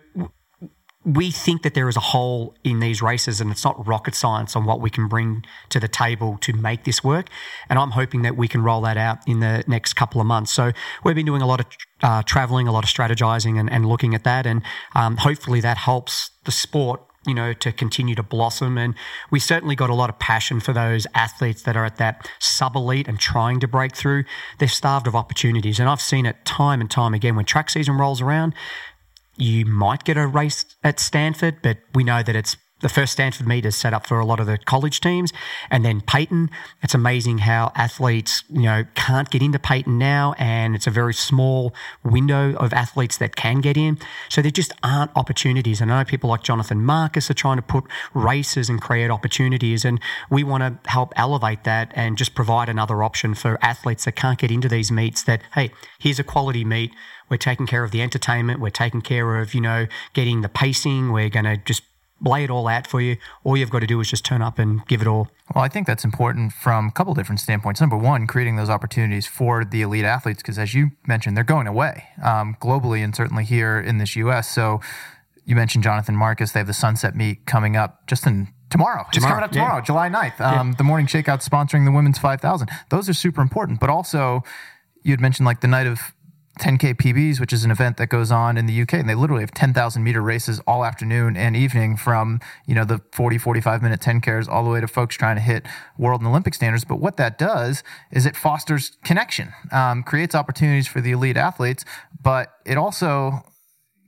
Speaker 1: we think that there is a hole in these races and it's not rocket science on what we can bring to the table to make this work. And I'm hoping that we can roll that out in the next couple of months. So we've been doing a lot of uh, traveling, a lot of strategizing and, and looking at that. And um, hopefully that helps the sport you know, to continue to blossom. And we certainly got a lot of passion for those athletes that are at that sub elite and trying to break through. They're starved of opportunities. And I've seen it time and time again when track season rolls around you might get a race at Stanford, but we know that it's the first Stanford meet is set up for a lot of the college teams. And then Payton, it's amazing how athletes, you know, can't get into Payton now. And it's a very small window of athletes that can get in. So there just aren't opportunities. And I know people like Jonathan Marcus are trying to put races and create opportunities. And we want to help elevate that and just provide another option for athletes that can't get into these meets that, hey, here's a quality meet. We're taking care of the entertainment. We're taking care of, you know, getting the pacing. We're going to just lay it all out for you. All you've got to do is just turn up and give it all.
Speaker 2: Well, I think that's important from a couple different standpoints. Number one, creating those opportunities for the elite athletes, because as you mentioned, they're going away um, globally and certainly here in this U.S. So you mentioned Jonathan Marcus. They have the Sunset Meet coming up just in tomorrow. It's coming up tomorrow, yeah. July 9th. Um, yeah. The Morning Shakeout sponsoring the Women's 5000. Those are super important. But also, you had mentioned like the night of 10K PBs, which is an event that goes on in the UK, and they literally have 10,000 meter races all afternoon and evening from, you know, the 40, 45 minute 10Ks all the way to folks trying to hit world and Olympic standards. But what that does is it fosters connection, um, creates opportunities for the elite athletes, but it also,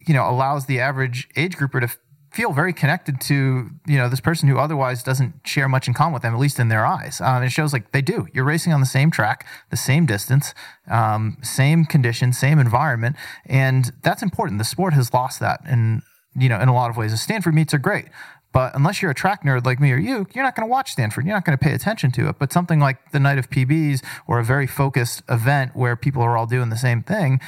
Speaker 2: you know, allows the average age grouper to feel very connected to you know this person who otherwise doesn't share much in common with them, at least in their eyes. Um, it shows like they do. You're racing on the same track, the same distance, um, same conditions, same environment, and that's important. The sport has lost that, and you know, in a lot of ways, the Stanford meets are great. But unless you're a track nerd like me or you, you're not going to watch Stanford. You're not going to pay attention to it. But something like the night of PBs or a very focused event where people are all doing the same thing,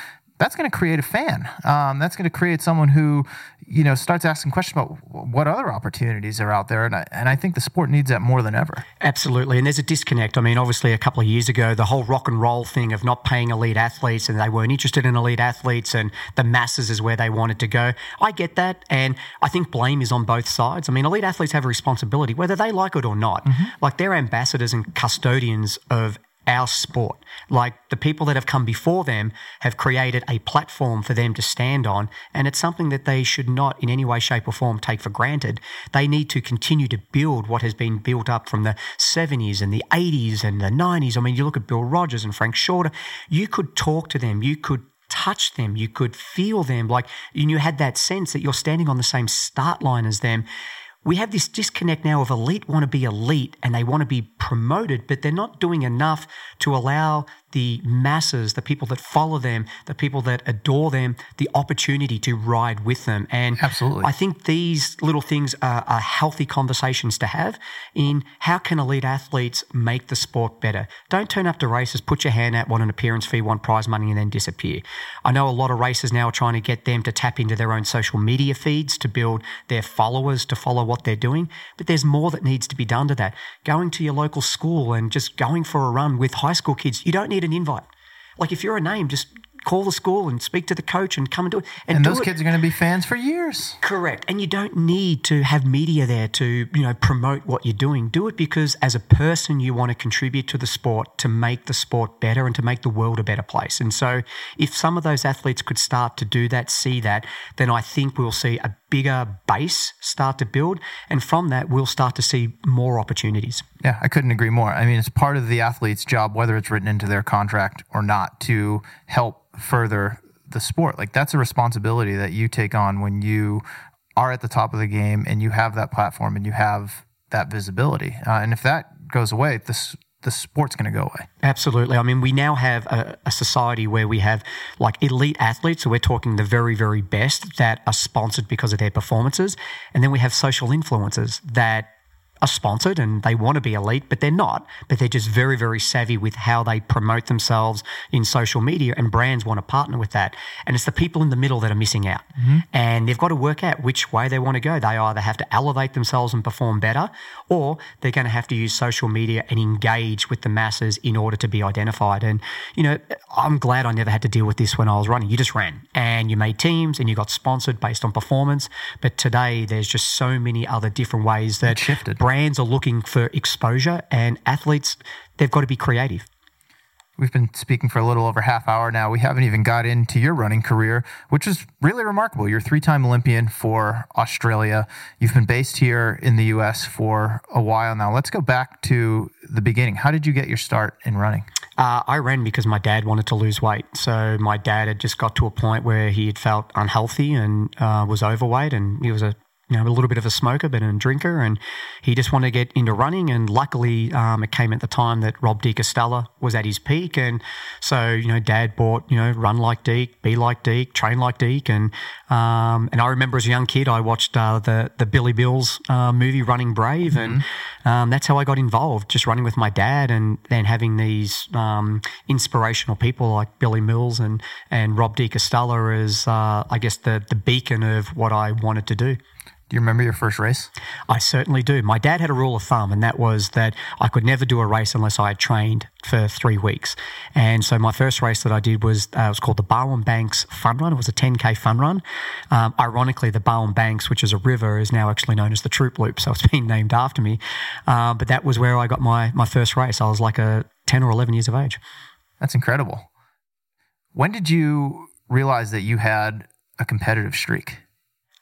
Speaker 2: that's going to create a fan. Um, that's going to create someone who, you know, starts asking questions about what other opportunities are out there. And I, and I think the sport needs that more than ever.
Speaker 1: Absolutely. And there's a disconnect. I mean, obviously, a couple of years ago, the whole rock and roll thing of not paying elite athletes and they weren't interested in elite athletes and the masses is where they wanted to go. I get that. And I think blame is on both sides. I mean, elite athletes have a responsibility, whether they like it or not. Mm-hmm. Like they're ambassadors and custodians of our sport. Like the people that have come before them have created a platform for them to stand on, and it's something that they should not in any way, shape, or form take for granted. They need to continue to build what has been built up from the 70s and the 80s and the 90s. I mean, you look at Bill Rodgers and Frank Shorter, you could talk to them, you could touch them, you could feel them, like and you had that sense that you're standing on the same start line as them we have this disconnect now of elite want to be elite and they want to be promoted, but they're not doing enough to allow the masses, the people that follow them, the people that adore them, the opportunity to ride with them. And
Speaker 2: absolutely,
Speaker 1: I think these little things are, are healthy conversations to have in how can elite athletes make the sport better. Don't turn up to races, put your hand out, want an appearance fee, want prize money, and then disappear. I know a lot of races now are trying to get them to tap into their own social media feeds to build their followers to follow what they're doing, but there's more that needs to be done to that. Going to your local school and just going for a run with high school kids, you don't need an invite. Like if you're a name, just call the school and speak to the coach and come and do it.
Speaker 2: And, and those it. kids are going to be fans for years.
Speaker 1: Correct. And you don't need to have media there to, you know, promote what you're doing. Do it because as a person you want to contribute to the sport to make the sport better and to make the world a better place. And so if some of those athletes could start to do that, see that, then I think we'll see a bigger base start to build and from that we'll start to see more opportunities.
Speaker 2: Yeah, I couldn't agree more. I mean, it's part of the athlete's job whether it's written into their contract or not to help further the sport. Like that's a responsibility that you take on when you are at the top of the game and you have that platform and you have that visibility. Uh, and if that goes away, this the sport's going to go away.
Speaker 1: Absolutely. I mean, we now have a, a, society where we have like elite athletes, so we're talking the very, very best that are sponsored because of their performances, and then we have social influencers that are sponsored and they want to be elite, but they're not. But they're just very, very savvy with how they promote themselves in social media, and brands want to partner with that. And it's the people in the middle that are missing out. Mm-hmm. And they've got to work out which way they want to go. They either have to elevate themselves and perform better, or they're going to have to use social media and engage with the masses in order to be identified. And, you know, I'm glad I never had to deal with this when I was running. You just ran and you made teams and you got sponsored based on performance. But today, there's just so many other different ways that
Speaker 2: shifted.
Speaker 1: Brands are looking for exposure and athletes, they've got to be creative.
Speaker 2: We've been speaking for a little over half hour now. We haven't even got into your running career, which is really remarkable. You're a three-time Olympian for Australia. You've been based here in the U.S. for a while now. Let's go back to the beginning. How did you get your start in running?
Speaker 1: Uh, I ran because my dad wanted to lose weight. So my dad had just got to a point where he had felt unhealthy and uh, was overweight, and he was a you know, a little bit of a smoker, but a drinker, and he just wanted to get into running. And luckily, um, it came at the time that Rob de Castella was at his peak, and so you know, Dad bought you know, run like Deek, be like Deek, train like Deek, and um, and I remember as a young kid, I watched uh, the the Billy Mills uh, movie Running Brave, mm-hmm. and um, that's how I got involved, just running with my dad, and then having these um, inspirational people like Billy Mills and and Rob de Castella as uh, I guess the the beacon of what I wanted to do.
Speaker 2: Do you remember your first race?
Speaker 1: I certainly do. My dad had a rule of thumb, and that was that I could never do a race unless I had trained for three weeks. And so my first race that I did was uh, it was called the Barwon Banks Fun Run. It was a 10k fun run. Um, ironically, the Barwon Banks, which is a river, is now actually known as the Troop Loop, so it's been named after me. Uh, but that was where I got my my first race. I was like a 10 or 11 years of age.
Speaker 2: That's incredible. When did you realize that you had a competitive streak?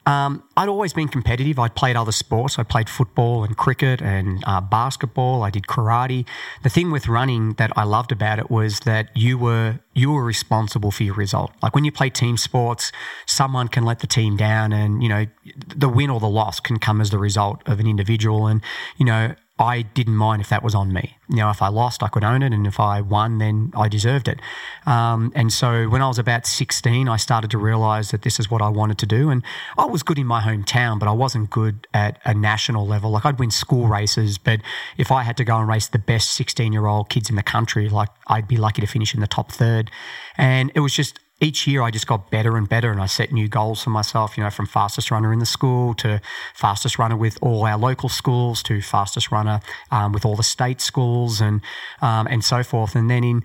Speaker 1: Um, I'd always been competitive. I'd played other sports. I played football and cricket and uh, basketball. I did karate. The thing with running that I loved about it was that you were you were responsible for your result. Like when you play team sports, someone can let the team down, and you know the win or the loss can come as the result of an individual. And you know I didn't mind if that was on me. You know, if I lost, I could own it, and if I won, then I deserved it. Um, and so when I was about 16, I started to realize that this is what I wanted to do. And I was good in my hometown, but I wasn't good at a national level. Like I'd win school races, but if I had to go and race the best 16 year old kids in the country, like I'd be lucky to finish in the top third. And it was just each year I just got better and better and I set new goals for myself, you know, from fastest runner in the school to fastest runner with all our local schools to fastest runner um, with all the state schools and, um, and so forth. And then in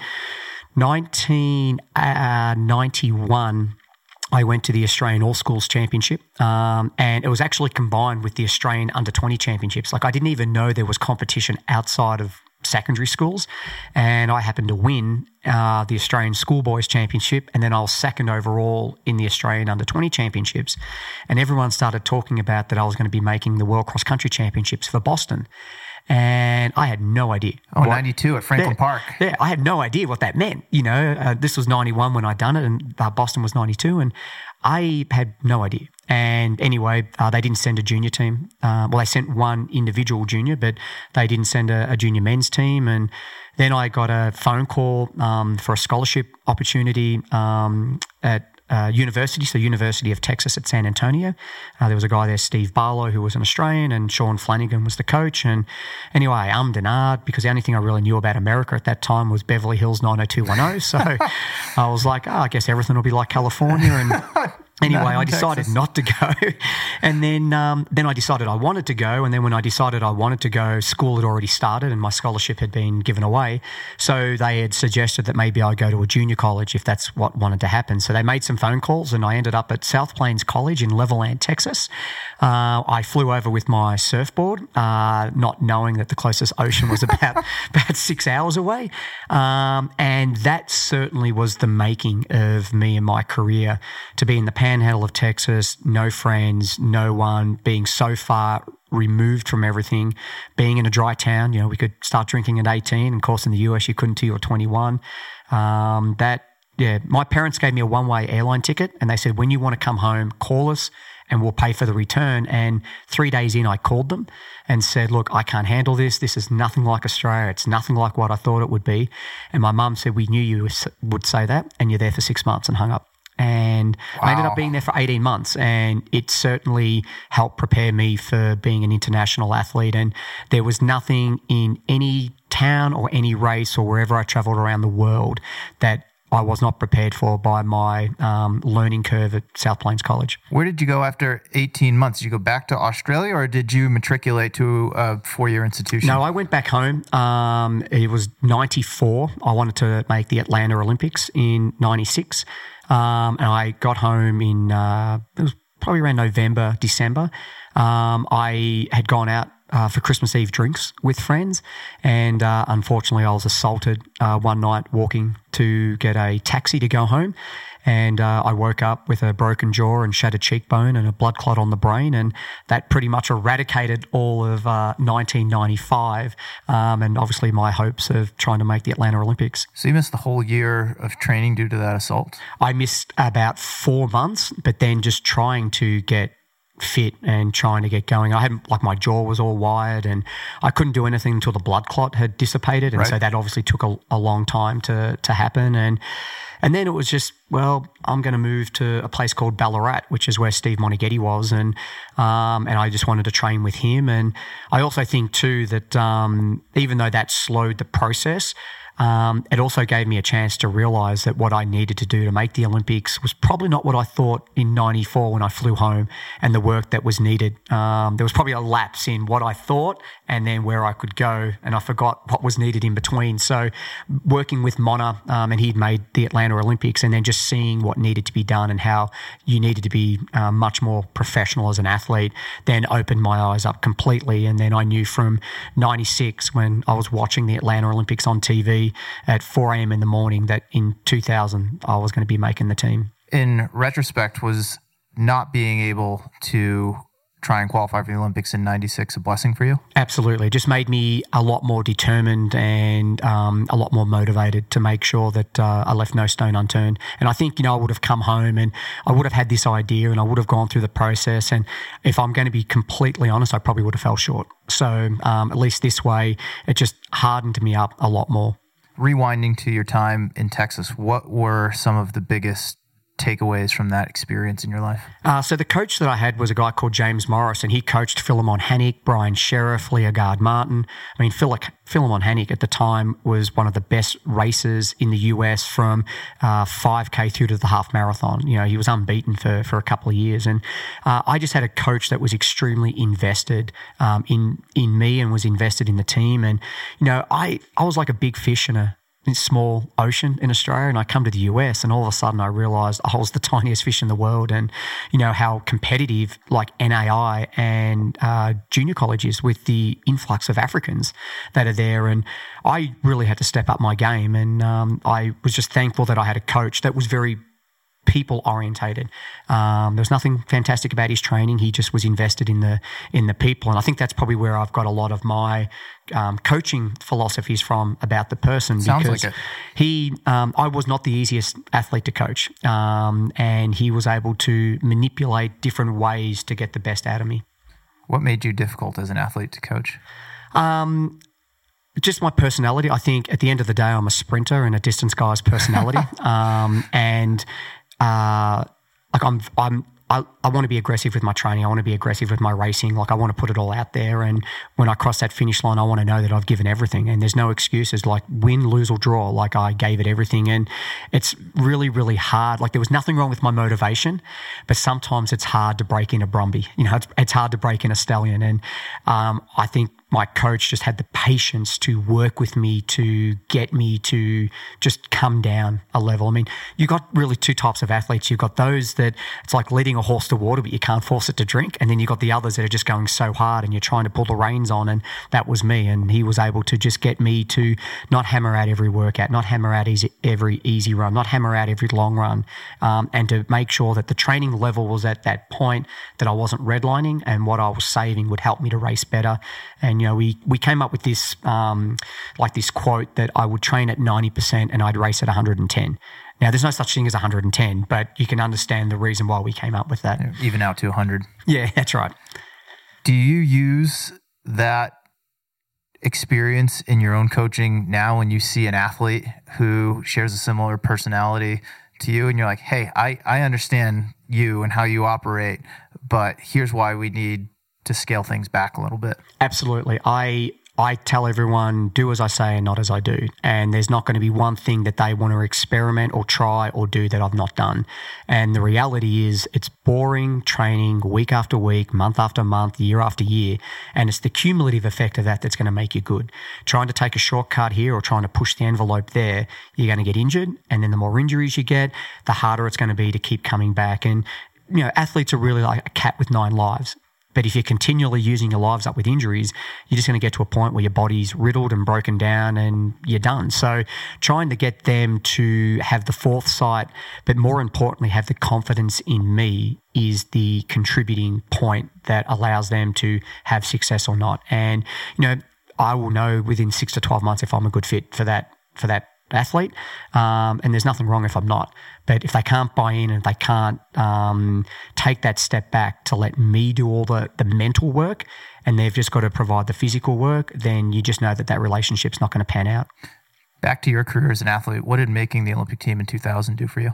Speaker 1: 1991, I went to the Australian All Schools Championship, um, and it was actually combined with the Australian Under 20 Championships. Like, I didn't even know there was competition outside of secondary schools, and I happened to win uh, the Australian Schoolboys Championship, and then I was second overall in the Australian Under 20 Championships. And everyone started talking about that I was going to be making the World Cross Country Championships for Boston. And I had no idea.
Speaker 2: Oh, what, 92 at Franklin
Speaker 1: yeah,
Speaker 2: Park.
Speaker 1: Yeah, I had no idea what that meant. You know, uh, this was 91 when I'd done it, and uh, Boston was 92. And I had no idea. And anyway, uh, they didn't send a junior team. Uh, well, they sent one individual junior, but they didn't send a, a junior men's team. And then I got a phone call um, for a scholarship opportunity um, at uh, university, so University of Texas at San Antonio. Uh, there was a guy there, Steve Barlow, who was an Australian, and Sean Flanagan was the coach. And anyway, I ummed and ahed because the only thing I really knew about America at that time was Beverly Hills 90210. So I was like, oh, I guess everything will be like California. And Anyway, I decided Texas. not to go, and then um, then I decided I wanted to go, and then when I decided I wanted to go, school had already started, and my scholarship had been given away. So they had suggested that maybe I go to a junior college if that's what wanted to happen. So they made some phone calls, and I ended up at South Plains College in Levelland, Texas. Uh, I flew over with my surfboard, uh, not knowing that the closest ocean was about about six hours away, um, and that certainly was the making of me and my career to be in the panhandle of Texas, no friends, no one, being so far removed from everything, being in a dry town. You know, we could start drinking at 18. And of course, in the US, you couldn't till you were 21. Um, that, yeah, my parents gave me a one way airline ticket and they said, when you want to come home, call us and we'll pay for the return. And three days in, I called them and said, Look, I can't handle this. This is nothing like Australia. It's nothing like what I thought it would be. And my mum said, We knew you would say that. And you're there for six months and hung up. And I ended up being there for 18 months. And it certainly helped prepare me for being an international athlete. And there was nothing in any town or any race or wherever I traveled around the world that I was not prepared for by my um, learning curve at South Plains College.
Speaker 2: Where did you go after 18 months? Did you go back to Australia or did you matriculate to a four year institution?
Speaker 1: No, I went back home. Um, it was 94. I wanted to make the Atlanta Olympics in 96. Um, and I got home in, uh, it was probably around November, December. Um, I had gone out uh, for Christmas Eve drinks with friends. And uh, unfortunately, I was assaulted uh, one night walking to get a taxi to go home. And uh, I woke up with a broken jaw and shattered cheekbone and a blood clot on the brain. And that pretty much eradicated all of uh, 1995 um, and obviously my hopes of trying to make the Atlanta Olympics.
Speaker 2: So you missed the whole year of training due to that assault?
Speaker 1: I missed about four months, but then just trying to get fit and trying to get going. I hadn't like my jaw was all wired and I couldn't do anything until the blood clot had dissipated. And so that obviously took a, a long time to, to happen. And, and then it was just, well, I'm going to move to a place called Ballarat, which is where Steve Moneghetti was. And, um, and I just wanted to train with him. And I also think too that, um, even though that slowed the process, um, it also gave me a chance to realize that what I needed to do to make the Olympics was probably not what I thought in 94 when I flew home and the work that was needed. Um, there was probably a lapse in what I thought and then where I could go, and I forgot what was needed in between. So, working with Mona, um, and he'd made the Atlanta Olympics, and then just seeing what needed to be done and how you needed to be um, much more professional as an athlete, then opened my eyes up completely. And then I knew from 96 when I was watching the Atlanta Olympics on TV at 4 a.m. in the morning that in 2000 I was going to be making the team.
Speaker 2: In retrospect, was not being able to try and qualify for the Olympics in 96 a blessing for you?
Speaker 1: Absolutely. It just made me a lot more determined and um, a lot more motivated to make sure that uh, I left no stone unturned. And I think, you know, I would have come home and I would have had this idea and I would have gone through the process. And if I'm going to be completely honest, I probably would have fell short. So um, at least this way, it just hardened me up a lot more.
Speaker 2: Rewinding to your time in Texas, what were some of the biggest takeaways from that experience in your life?
Speaker 1: Uh, so the coach that I had was a guy called James Morris, and he coached Philemon Hanneck, Brian Sheriff, Leogard Martin. I mean, Phil- Philemon Hanneck at the time was one of the best racers in the US from uh, 5K through to the half marathon. You know, he was unbeaten for, for a couple of years. And uh, I just had a coach that was extremely invested um, in, in me and was invested in the team. And, you know, I, I was like a big fish in a, small ocean in Australia and I come to the US and all of a sudden I realized I was the tiniest fish in the world and you know how competitive like NAI and uh, junior college is with the influx of Africans that are there and I really had to step up my game and um, I was just thankful that I had a coach that was very people orientated. Um, there was nothing fantastic about his training. He just was invested in the in the people, and I think that's probably where I've got a lot of my um, coaching philosophies from about the person.
Speaker 2: Sounds
Speaker 1: because
Speaker 2: like it.
Speaker 1: he, um, I was not the easiest athlete to coach, um, and he was able to manipulate different ways to get the best out of me.
Speaker 2: What made you difficult as an athlete to coach?
Speaker 1: Um, just my personality. I think at the end of the day, I'm a sprinter and a distance guy's personality. um, and uh, like I'm, I'm, I, I want to be aggressive with my training. I want to be aggressive with my racing. Like I want to put it all out there. And when I cross that finish line, I want to know that I've given everything. And there's no excuses. Like win, lose, or draw. Like I gave it everything. And it's really, really hard. Like there was nothing wrong with my motivation, but sometimes it's hard to break in a Brumby. You know, it's, it's hard to break in a stallion. And um, I think my coach just had the patience to work with me to get me to just come down a level. I mean, you got really two types of athletes. You've got those that it's like leading a horse to water, but you can't force it to drink. And then you've got the others that are just going so hard and you're trying to pull the reins on. And that was me. And he was able to just get me to not hammer out every workout, not hammer out easy, every easy run, not hammer out every long run, um, and to make sure that the training level was at that point that I wasn't redlining and what I was saving would help me to race better. And, you know, we, we came up with this, um, like this quote that I would train at 90% and I'd race at 110. Now, there's no such thing as 110, but you can understand the reason why we came up with that.
Speaker 2: Even out to 100.
Speaker 1: Yeah, that's right.
Speaker 2: Do you use that experience in your own coaching now when you see an athlete who shares a similar personality to you and you're like, hey, I, I understand you and how you operate, but here's why we need to scale things back a little bit.
Speaker 1: Absolutely. I I tell everyone, do as I say and not as I do. And there's not going to be one thing that they want to experiment or try or do that I've not done. And the reality is, it's boring training week after week, month after month, year after year. And it's the cumulative effect of that that's going to make you good. Trying to take a shortcut here or trying to push the envelope there, you're going to get injured. And then the more injuries you get, the harder it's going to be to keep coming back. And you know, athletes are really like a cat with nine lives. But if you're continually using your lives up with injuries, you're just going to get to a point where your body's riddled and broken down and you're done. So trying to get them to have the foresight, but more importantly, have the confidence in me is the contributing point that allows them to have success or not. And, you know, I will know within six to 12 months if I'm a good fit for that, for that athlete. Um, and there's nothing wrong if I'm not. But if they can't buy in and they can't um, take that step back to let me do all the, the mental work and they've just got to provide the physical work, then you just know that that relationship's not going to pan out.
Speaker 2: Back to your career as an athlete, what did making the Olympic team in 2000 do for you?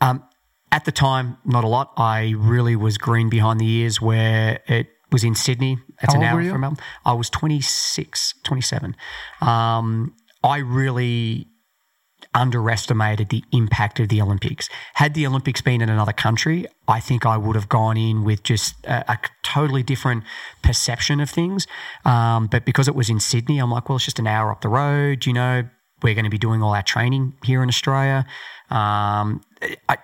Speaker 1: Um, at the time, not a lot. I really was green behind the ears where it was in Sydney.
Speaker 2: It's an hour from
Speaker 1: Melbourne. I was 26, 27. Um, I really underestimated the impact of the Olympics. Had the Olympics been in another country, I think I would have gone in with just a, a totally different perception of things. Um, but because it was in Sydney, I'm like, well, it's just an hour up the road. You know, we're going to be doing all our training here in Australia. Um, I,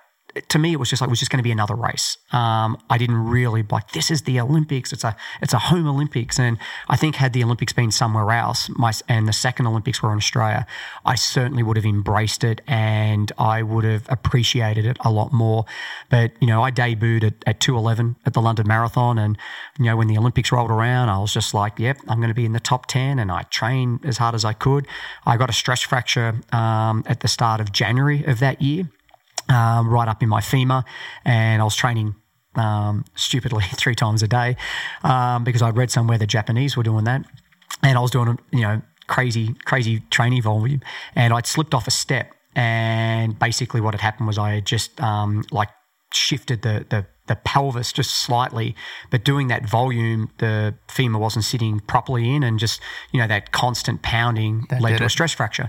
Speaker 1: to me, it was just like it was just going to be another race. Um, I didn't really like this is the Olympics. It's a it's a home Olympics, and I think had the Olympics been somewhere else, my and the second Olympics were in Australia, I certainly would have embraced it and I would have appreciated it a lot more. But you know, I debuted at, at two eleven at the London Marathon, and you know when the Olympics rolled around, I was just like, yep, I'm going to be in the top ten, and I trained as hard as I could. I got a stress fracture um, at the start of January of that year um, right up in my femur, and I was training um, stupidly three times a day um, because I'd read somewhere the Japanese were doing that, and I was doing you know crazy crazy training volume, and I'd slipped off a step, and basically what had happened was I had just um, like shifted the the the pelvis just slightly, but doing that volume, the femur wasn't sitting properly in, and just you know that constant pounding that led to it. a stress fracture.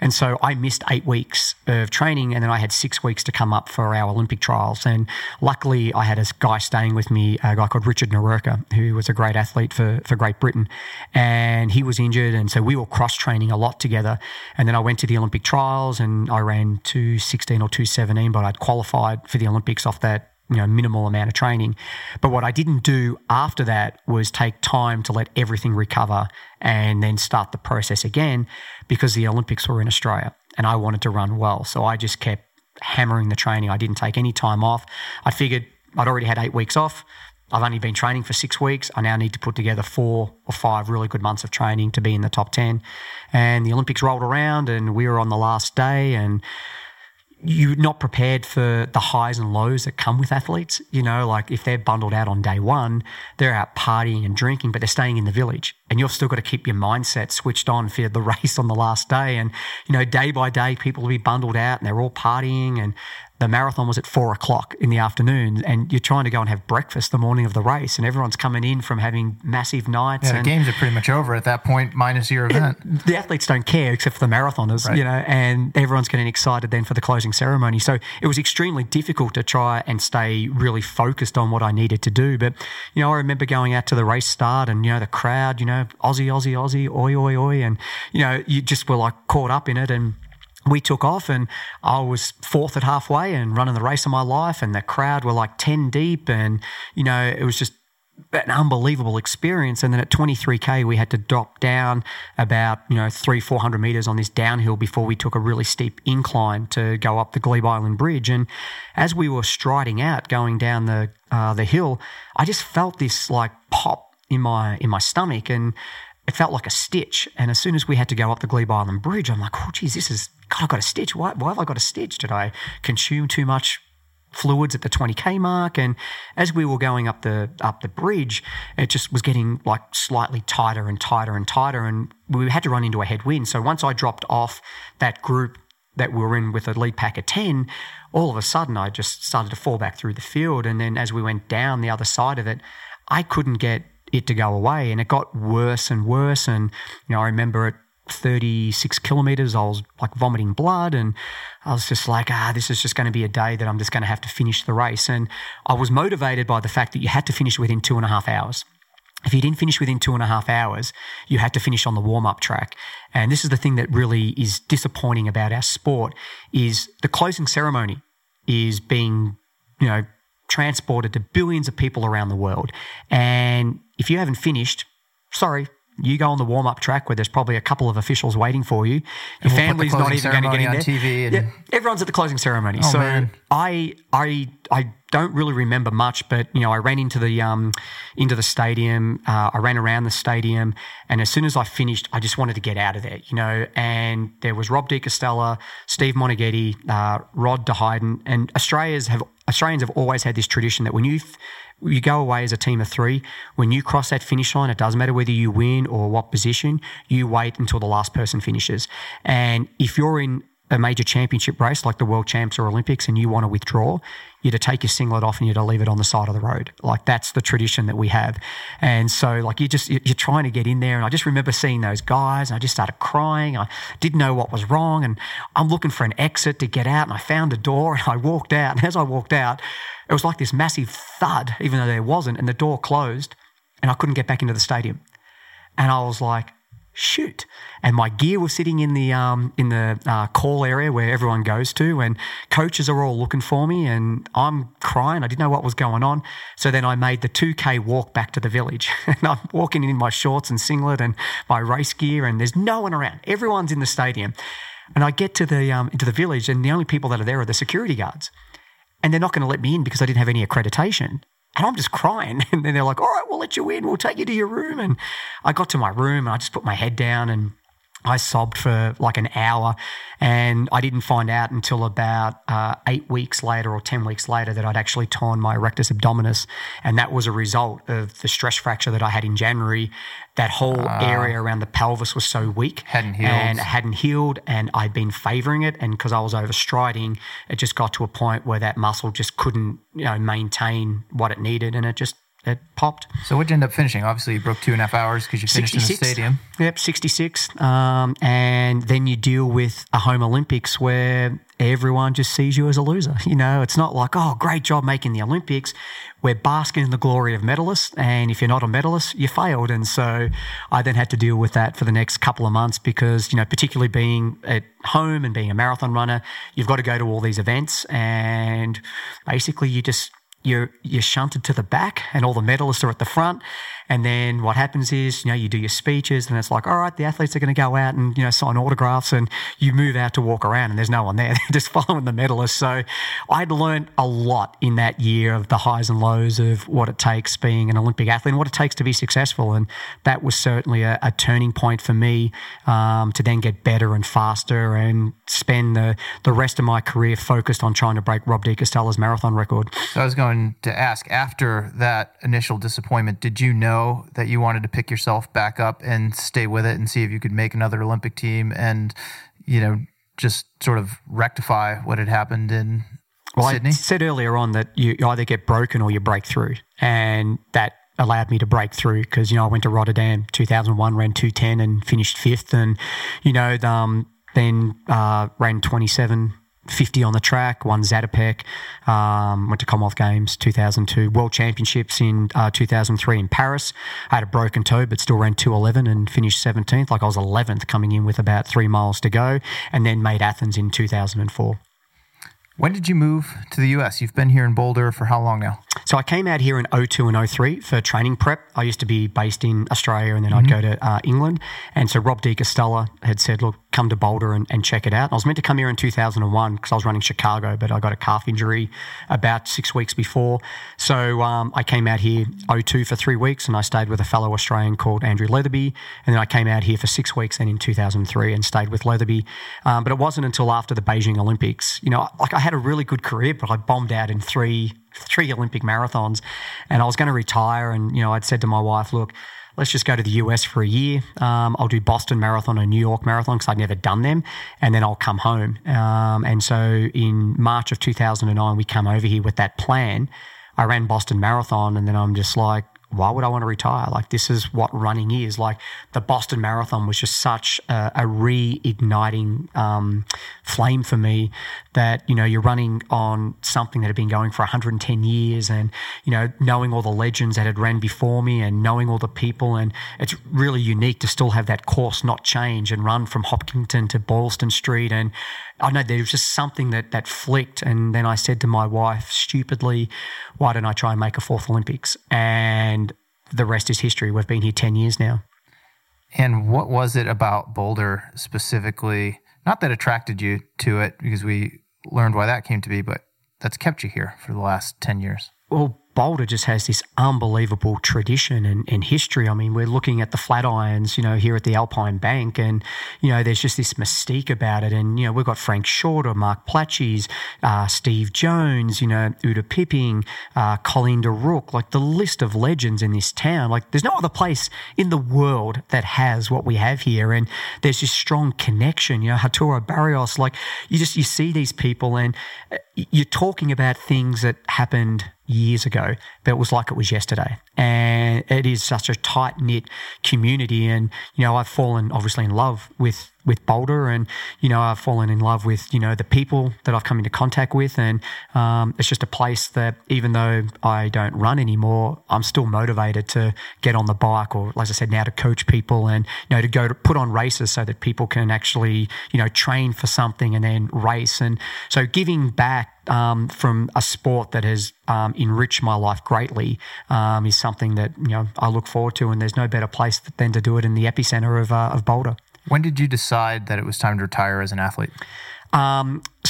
Speaker 1: And so I missed eight weeks of training and then I had six weeks to come up for our Olympic trials. And luckily, I had a guy staying with me, a guy called Richard Nerurkar, who was a great athlete for, for Great Britain. And he was injured. And so we were cross training a lot together. And then I went to the Olympic trials and I ran 216 or 217, but I'd qualified for the Olympics off that you know minimal amount of training. But what i didn't do after that was take time to let everything recover and then start the process again because the olympics were in australia and i wanted to run well. So i just kept hammering the training. I didn't take any time off. I figured i'd already had eight weeks off. I've only been training for six weeks. I now need to put together four or five really good months of training to be in the top 10. And the Olympics rolled around and we were on the last day and you're not prepared for the highs and lows that come with athletes. You know, like if they're bundled out on day one, they're out partying and drinking, but they're staying in the village. And you've still got to keep your mindset switched on for the race on the last day. And, you know, day by day, people will be bundled out and they're all partying and the marathon was at four o'clock in the afternoon, and you're trying to go and have breakfast the morning of the race, and everyone's coming in from having massive nights.
Speaker 2: Yeah, the games are pretty much over at that point, minus your event.
Speaker 1: The athletes don't care except for the marathoners, right. you know, and everyone's getting excited then for the closing ceremony. So it was extremely difficult to try and stay really focused on what I needed to do. But you know, I remember going out to the race start, and you know, the crowd, you know, Aussie, Aussie, Aussie, oi, oi, oi, and you know, you just were like caught up in it and we took off and I was fourth at halfway and running the race of my life and the crowd were like 10 deep and you know it was just an unbelievable experience. And then at 23k we had to drop down about you know three 400 meters on this downhill before we took a really steep incline to go up the glebe island bridge. And as we were striding out going down the uh, the hill i just felt this like pop in my in my stomach. And it felt like a stitch. And as soon as we had to go up the Glebe Island Bridge, I'm like, oh, geez, this is, God, I've got a stitch. Why, why have I got a stitch? Did I consume too much fluids at the 20k mark and as we were going up the up the bridge it just was getting like slightly tighter and tighter and tighter and we had to run into a headwind so once i dropped off that group that we were in with a lead pack of 10, all of a sudden I just started to fall back through the field. And then as we went down the other side of it, I couldn't get it to go away. And it got worse and worse. And, you know, I remember at 36 kilometers, I was like vomiting blood. And I was just like, ah, this is just going to be a day that I'm just going to have to finish the race. And I was motivated by the fact that you had to finish within two and a half hours. If you didn't finish within two and a half hours, you had to finish on the warm up track. And this is the thing that really is disappointing about our sport is the closing ceremony is being, you know, transported to billions of people around the world. And if you haven't finished, sorry, you go on the warm up track where there's probably a couple of officials waiting for you. Your
Speaker 2: we'll
Speaker 1: family's not even going to get in there.
Speaker 2: TV and-
Speaker 1: yeah, everyone's at the closing ceremony.
Speaker 2: Oh,
Speaker 1: so
Speaker 2: man.
Speaker 1: I I I don't really remember much, but you know I ran into the um into the stadium. Uh, I ran around the stadium, and as soon as I finished, I just wanted to get out of there. You know, and there was Rob De Castella, Steve Moneghetti, uh, Rod de Highden, and Australians have Australians have always had this tradition that when you you go away as a team of three. When you cross that finish line, it doesn't matter whether you win or what position, you wait until the last person finishes. And if you're in a major championship race like the World Champs or Olympics and you want to withdraw, you're to take your singlet off and you're to leave it on the side of the road. Like that's the tradition that we have. And so like you just, you're trying to get in there. And I just remember seeing those guys and I just started crying. I didn't know what was wrong. And I'm looking for an exit to get out and I found a door and I walked out. And as I walked out, it was like this massive thud, even though there wasn't, and the door closed and I couldn't get back into the stadium. And I was like, shoot. And my gear was sitting in the um, in the uh, call area where everyone goes to, and coaches are all looking for me, and I'm crying. I didn't know what was going on. So then I made the 2K walk back to the village, and I'm walking in my shorts and singlet and my race gear, and there's no one around. Everyone's in the stadium, and I get to the um, into the village, and the only people that are there are the security guards, and they're not going to let me in because I didn't have any accreditation. And I'm just crying. And then they're like, all right, we'll let you in. We'll take you to your room. And I got to my room and I just put my head down and I sobbed for like an hour. And I didn't find out until about uh, eight weeks later or 10 weeks later that I'd actually torn my rectus abdominis. And that was a result of the stress fracture that I had in January. That whole area around the pelvis was so weak.
Speaker 2: Hadn't healed.
Speaker 1: And hadn't healed. And I'd been favoring it. And because I was overstriding, it just got to a point where that muscle just couldn't, you know, maintain what it needed. And it just, it popped.
Speaker 2: So what'd you end up finishing? Obviously, you broke two and a half hours because you finished in the stadium.
Speaker 1: Yep, 66. Um, and then you deal with a home Olympics where everyone just sees you as a loser. You know, it's not like, oh, great job making the Olympics. We're basking in the glory of medalists. And if you're not a medalist, you failed. And so I then had to deal with that for the next couple of months because, you know, particularly being at home and being a marathon runner, you've got to go to all these events. And basically, you just, you're you're shunted to the back and all the medalists are at the front and then what happens is you know you do your speeches and it's like all right the athletes are going to go out and you know sign autographs and you move out to walk around and there's no one there. They're just following the medalists. So i'd learned a lot in that year of the highs and lows of what it takes being an olympic athlete and what it takes to be successful. And that was certainly a, a turning point for me um, to then get better and faster and spend the, the rest of my career focused on trying to break rob de castella's marathon record.
Speaker 2: So I was going to ask after that initial disappointment, did you know that you wanted to pick yourself back up and stay with it and see if you could make another Olympic team and, you know, just sort of rectify what had happened in
Speaker 1: Well,
Speaker 2: Sydney?
Speaker 1: I said earlier on that you, you either get broken or you break through, and that allowed me to break through because you know I went to Rotterdam 2001, ran 210 and finished fifth, and you know um, then uh, ran 27. 50 on the track, won Zatopek, um, went to Commonwealth Games 2002, World Championships in uh, 2003 in Paris. I had a broken toe, but still ran 211 and finished 17th. Like I was 11th coming in with about three miles to go, and then made Athens in 2004.
Speaker 2: When did you move to the US? You've been here in Boulder for how long now?
Speaker 1: So I came out here in 02 and 03 for training prep. I used to be based in Australia and then I'd go to uh, England. And so Rob De Castella had said, look, come to Boulder and, and check it out. I was meant to come here in 2001 because I was running Chicago, but I got a calf injury about six weeks before. So um, I came out here 02 for three weeks and I stayed with a fellow Australian called Andrew Letherby. And then I came out here for six weeks then in 2003 and stayed with Letherby. Um, but it wasn't until after the Beijing Olympics, you know, like I had a really good career, but I bombed out in three three Olympic marathons, and I was going to retire. And you know, I'd said to my wife, "Look, let's just go to the US for a year. Um, I'll do Boston Marathon and New York Marathon because I'd never done them, and then I'll come home. Um, and so in March of 2009, we come over here with that plan. I ran Boston Marathon, and then I'm just like, why would I want to retire? Like, this is what running is. Like, the Boston Marathon was just such a, a reigniting um, flame for me that, you know, you're running on something that had been going for 110 years and, you know, knowing all the legends that had ran before me and knowing all the people. And it's really unique to still have that course not change and run from Hopkinton to Boylston Street. And I know there was just something that, that flicked. And then I said to my wife, stupidly, why don't I try and make a fourth Olympics? And the rest is history. We've been here 10 years now.
Speaker 2: And what was it about Boulder specifically? Not that attracted you to it, because we learned why that came to be, but that's kept you here for the last 10 years.
Speaker 1: Well, Boulder just has this unbelievable tradition and, and, history. I mean, we're looking at the Flatirons, you know, here at the Alpine Bank, and, you know, there's just this mystique about it. And, you know, we've got Frank Shorter, Mark Plaatjes, uh, Steve Jones, you know, Uta Pippig, uh, Colleen Rook, like the list of legends in this town. Like, there's no other place in the world that has what we have here. And there's this strong connection, you know, Arturo Barrios, like, you just, you see these people and you're talking about things that happened years ago, it was like it was yesterday. And it is such a tight knit community. And, you know, I've fallen obviously in love with with Boulder, and you know I've fallen in love with you know the people that I've come into contact with, and um, it's just a place that even though I don't run anymore, I'm still motivated to get on the bike, or as I said now to coach people, and you know to go to put on races so that people can actually you know train for something and then race, and so giving back um, from a sport that has um, enriched my life greatly um, is something that you know I look forward to, and there's no better place than to do it in the epicenter of, uh, of Boulder.
Speaker 2: When did you decide that it was time to retire as an athlete?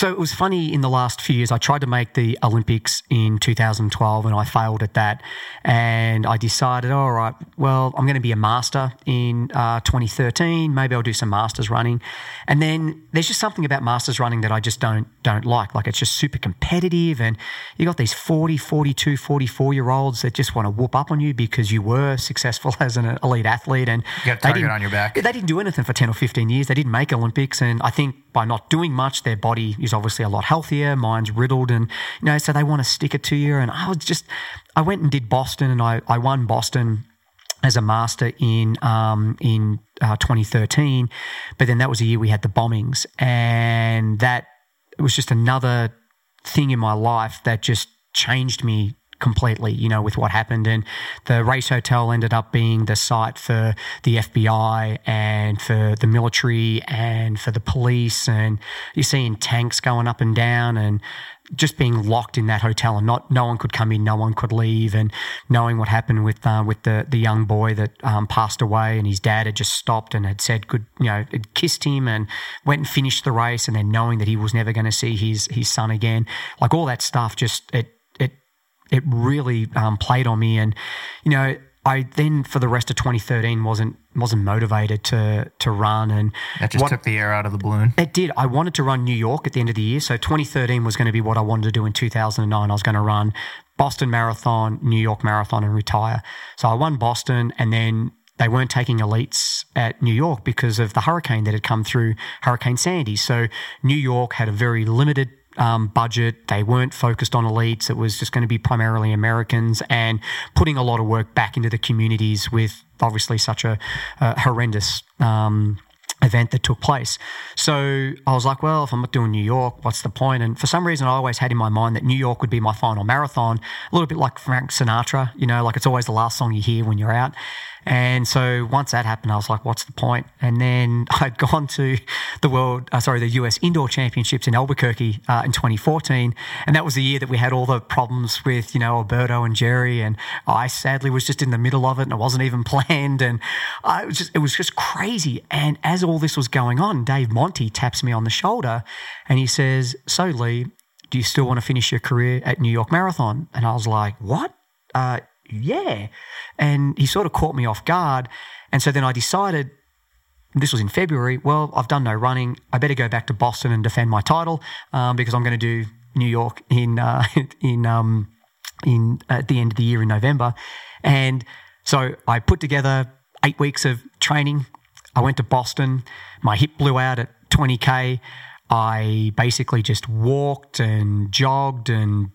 Speaker 1: So it was funny in the last few years. I tried to make the Olympics in 2012 and I failed at that. And I decided, all right, well, I'm going to be a master in uh, 2013. Maybe I'll do some masters running. And then there's just something about masters running that I just don't don't like. Like it's just super competitive, and you got these 40, 42, 44 year olds that just want to whoop up on you because you were successful as an elite athlete, and
Speaker 2: you got a target on your back.
Speaker 1: They didn't do anything for 10 or 15 years. They didn't make Olympics, and I think by not doing much, their body is obviously a lot healthier. Mine's riddled, and you know, so they want to stick it to you. And I was just, I went and did Boston, and I, I won Boston as a master in um, in uh, 2013. But then that was a year we had the bombings, and that was just another thing in my life that just changed me completely, you know, with what happened. And the race hotel ended up being the site for the FBI and for the military and for the police. And you're seeing tanks going up and down and just being locked in that hotel and not no one could come in, no one could leave, and knowing what happened with uh, with the the young boy that um, passed away, and his dad had just stopped and had said good, you know, had kissed him and went and finished the race, and then knowing that he was never going to see his his son again, like all that stuff, just it it really um, played on me. And, you know, I then for the rest of 2013 wasn't wasn't motivated to to run and
Speaker 2: that just what, took the air out of the balloon.
Speaker 1: It did. I wanted to run New York at the end of the year, so 2013 was going to be what I wanted to do in 2009. I was going to run Boston Marathon, New York Marathon, and retire. So I won Boston, and then they weren't taking elites at New York because of the hurricane that had come through, Hurricane Sandy. So New York had a very limited um, budget. They weren't focused on elites. It was just going to be primarily Americans and putting a lot of work back into the communities with obviously such a, a horrendous. Um, event that took place. So I was like, well, if I'm not doing New York, what's the point? And for some reason, I always had in my mind that New York would be my final marathon, a little bit like Frank Sinatra, you know, like it's always the last song you hear when you're out. And so once that happened, I was like, what's the point? And then I'd gone to the world, uh, sorry, the US Indoor Championships in Albuquerque uh, in 2014. And that was the year that we had all the problems with, you know, Alberto and Jerry. And I sadly was just in the middle of it and it wasn't even planned. And I was just, it was just crazy. And as all this was going on, Dave Monti taps me on the shoulder and he says, So, Lee, do you still want to finish your career at New York Marathon? And I was like, What? Uh, yeah. And he sort of caught me off guard. And so then I decided, this was in February, well, I've done no running. I better go back to Boston and defend my title um, because I'm going to do New York in, uh, in, um, in at the end of the year in November. And so I put together eight weeks of training. I went to Boston. My hip blew out at 20K. I basically just walked and jogged and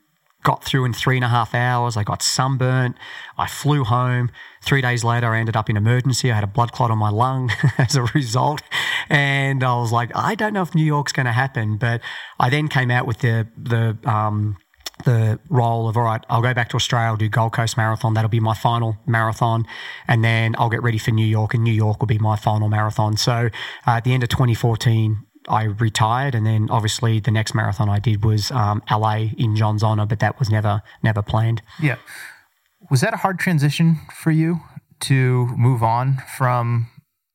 Speaker 1: got through in three and a half hours. I got sunburnt. I flew home. Three days later, I ended up in emergency. I had a blood clot on my lung as a result. And I was like, I don't know if New York's going to happen. But I then came out with the, the, um, the role of all right, I'll go back to Australia, I'll do Gold Coast Marathon. That'll be my final marathon, and then I'll get ready for New York, and New York will be my final marathon. So uh, at the end of 2014, I retired, and then obviously the next marathon I did was um, LA in John's honor, but that was never never planned.
Speaker 2: Yeah, was that a hard transition for you to move on from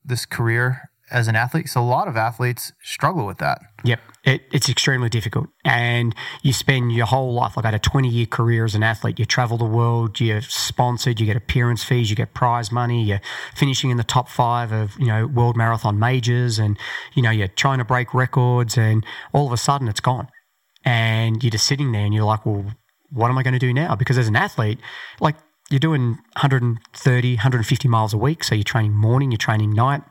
Speaker 2: this career as an athlete? So a lot of athletes struggle with that.
Speaker 1: Yep. It, it's extremely difficult. And you spend your whole life, like I had a 20 year career as an athlete. You travel the world, you're sponsored, you get appearance fees, you get prize money, you're finishing in the top five of, you know, world marathon majors and, you know, you're trying to break records and all of a sudden it's gone. And you're just sitting there and you're like, well, what am I going to do now? Because as an athlete, like you're doing 130, 150 miles a week. So you're training morning, you're training night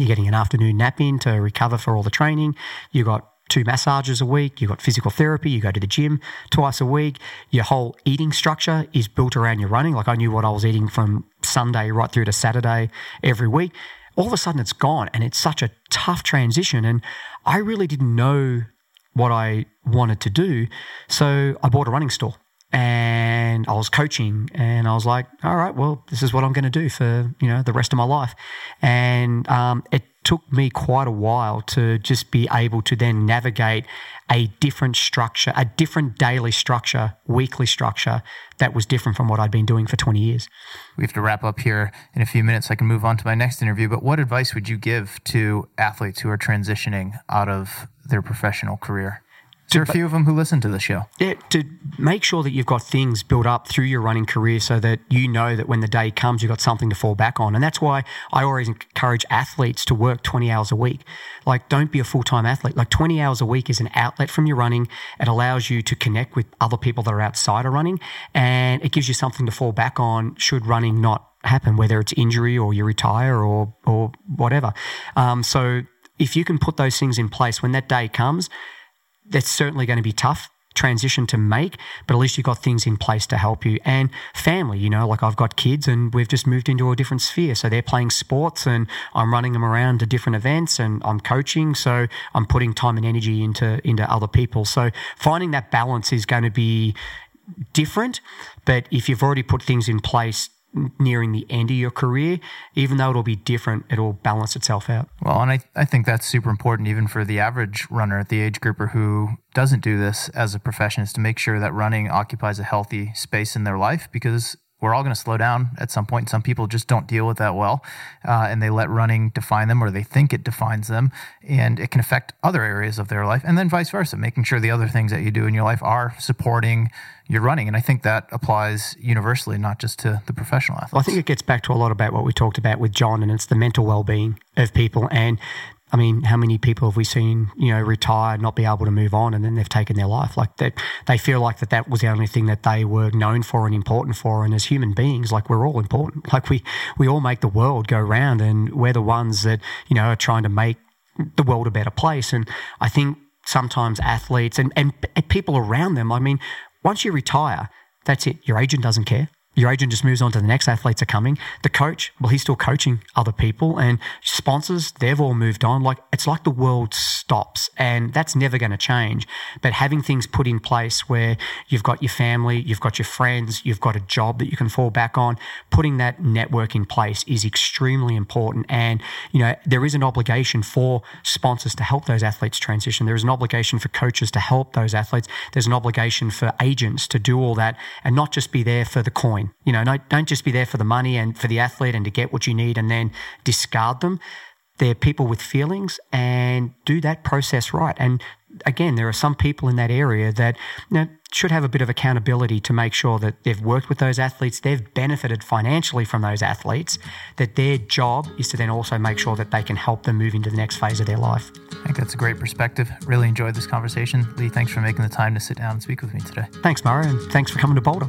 Speaker 1: you're getting an afternoon nap in to recover for all the training. You got two massages a week, you've got physical therapy, you go to the gym twice a week. Your whole eating structure is built around your running. Like I knew what I was eating from Sunday right through to Saturday every week. All of a sudden it's gone and it's such a tough transition. And I really didn't know what I wanted to do. So I bought a running store and I was coaching and I was like, all right, well, this is what I'm going to do for, you know, the rest of my life. And um, it took me quite a while to just be able to then navigate a different structure, a different daily structure, weekly structure that was different from what I'd been doing for 20 years.
Speaker 2: We have to wrap up here in a few minutes. I can move on to my next interview. But what advice would you give to athletes who are transitioning out of their professional career? There are a few of them who listen to the show.
Speaker 1: Yeah, to make sure that you've got things built up through your running career so that you know that when the day comes, you've got something to fall back on. And that's why I always encourage athletes to work 20 hours a week. Like, don't be a full time athlete. Like, 20 hours a week is an outlet from your running. It allows you to connect with other people that are outside of running, and it gives you something to fall back on should running not happen, whether it's injury or you retire or, or whatever. Um, so, if you can put those things in place when that day comes, that's certainly going to be tough transition to make, but at least you've got things in place to help you. And family, you know, like I've got kids and we've just moved into a different sphere. So they're playing sports and I'm running them around to different events and I'm coaching. So I'm putting time and energy into, into other people. So finding that balance is going to be different. But if you've already put things in place nearing the end of your career, even though it'll be different, it'll balance itself out.
Speaker 2: Well, and I, I think that's super important even for the average runner, at the age grouper who doesn't do this as a profession, is to make sure that running occupies a healthy space in their life because we're all going to slow down at some point. Some people just don't deal with that well, uh, and they let running define them, or they think it defines them, and it can affect other areas of their life, and then vice versa. Making sure the other things that you do in your life are supporting your running, and I think that applies universally, not just to the professional athletes.
Speaker 1: Well, I think it gets back to a lot about what we talked about with John, and it's the mental well-being of people, and I mean, how many people have we seen, you know, retire, not be able to move on, and then they've taken their life? Like that, they feel like that that was the only thing that they were known for and important for. And as human beings, like we're all important. Like we we all make the world go round, and we're the ones that you know are trying to make the world a better place. And I think sometimes athletes and and people around them. I mean, once you retire, that's it. Your agent doesn't care your agent just moves on to the next athletes are coming. The coach, well, he's still coaching other people and sponsors, they've all moved on. Like it's like the world stops and that's never going to change. But having things put in place where you've got your family, you've got your friends, you've got a job that you can fall back on, putting that network in place is extremely important. And, you know, there is an obligation for sponsors to help those athletes transition. There is an obligation for coaches to help those athletes. There's an obligation for agents to do all that and not just be there for the coin. You know, don't, don't just be there for the money and for the athlete and to get what you need and then discard them. They're people with feelings and do that process right. And again, there are some people in that area that you know, should have a bit of accountability to make sure that they've worked with those athletes, they've benefited financially from those athletes, that their job is to then also make sure that they can help them move into the next phase of their life.
Speaker 2: I think that's a great perspective. Really enjoyed this conversation. Lee, thanks for making the time to sit down and speak with me today.
Speaker 1: Thanks, Mario, and thanks for coming to Boulder.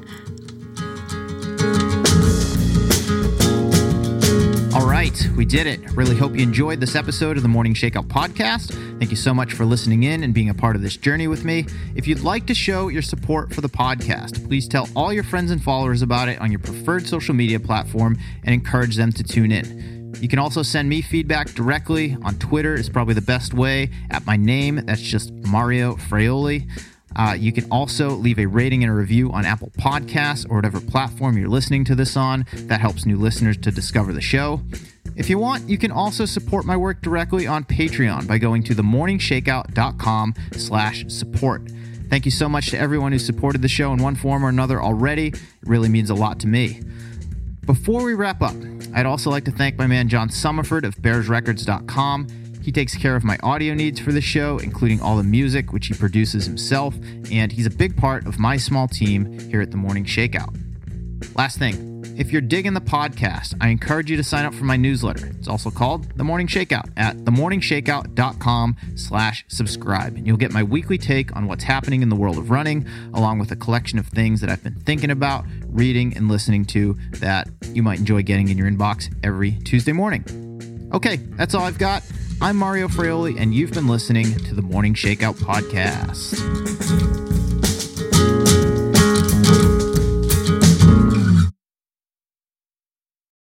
Speaker 2: Right, we did it. Really hope you enjoyed this episode of the Morning Shakeout podcast. Thank you so much for listening in and being a part of this journey with me. If you'd like to show your support for the podcast, please tell all your friends and followers about it on your preferred social media platform and encourage them to tune in. You can also send me feedback directly on Twitter, is probably the best way, at my name. That's just Mario Fraioli. Uh, you can also leave a rating and a review on Apple Podcasts or whatever platform you're listening to this on. That helps new listeners to discover the show. If you want, you can also support my work directly on Patreon by going to themorningshakeout.com slash support. Thank you so much to everyone who supported the show in one form or another already. It really means a lot to me. Before we wrap up, I'd also like to thank my man John Summerford of BearsRecords.com. He takes care of my audio needs for the show, including all the music, which he produces himself, and he's a big part of my small team here at the Morning Shakeout. Last thing, if you're digging the podcast, I encourage you to sign up for my newsletter. It's also called The Morning Shakeout at themorningshakeout.com slash subscribe. And you'll get my weekly take on what's happening in the world of running, along with a collection of things that I've been thinking about, reading, and listening to that you might enjoy getting in your inbox every Tuesday morning. Okay, that's all I've got. I'm Mario Fraioli, and you've been listening to the Morning Shakeout Podcast.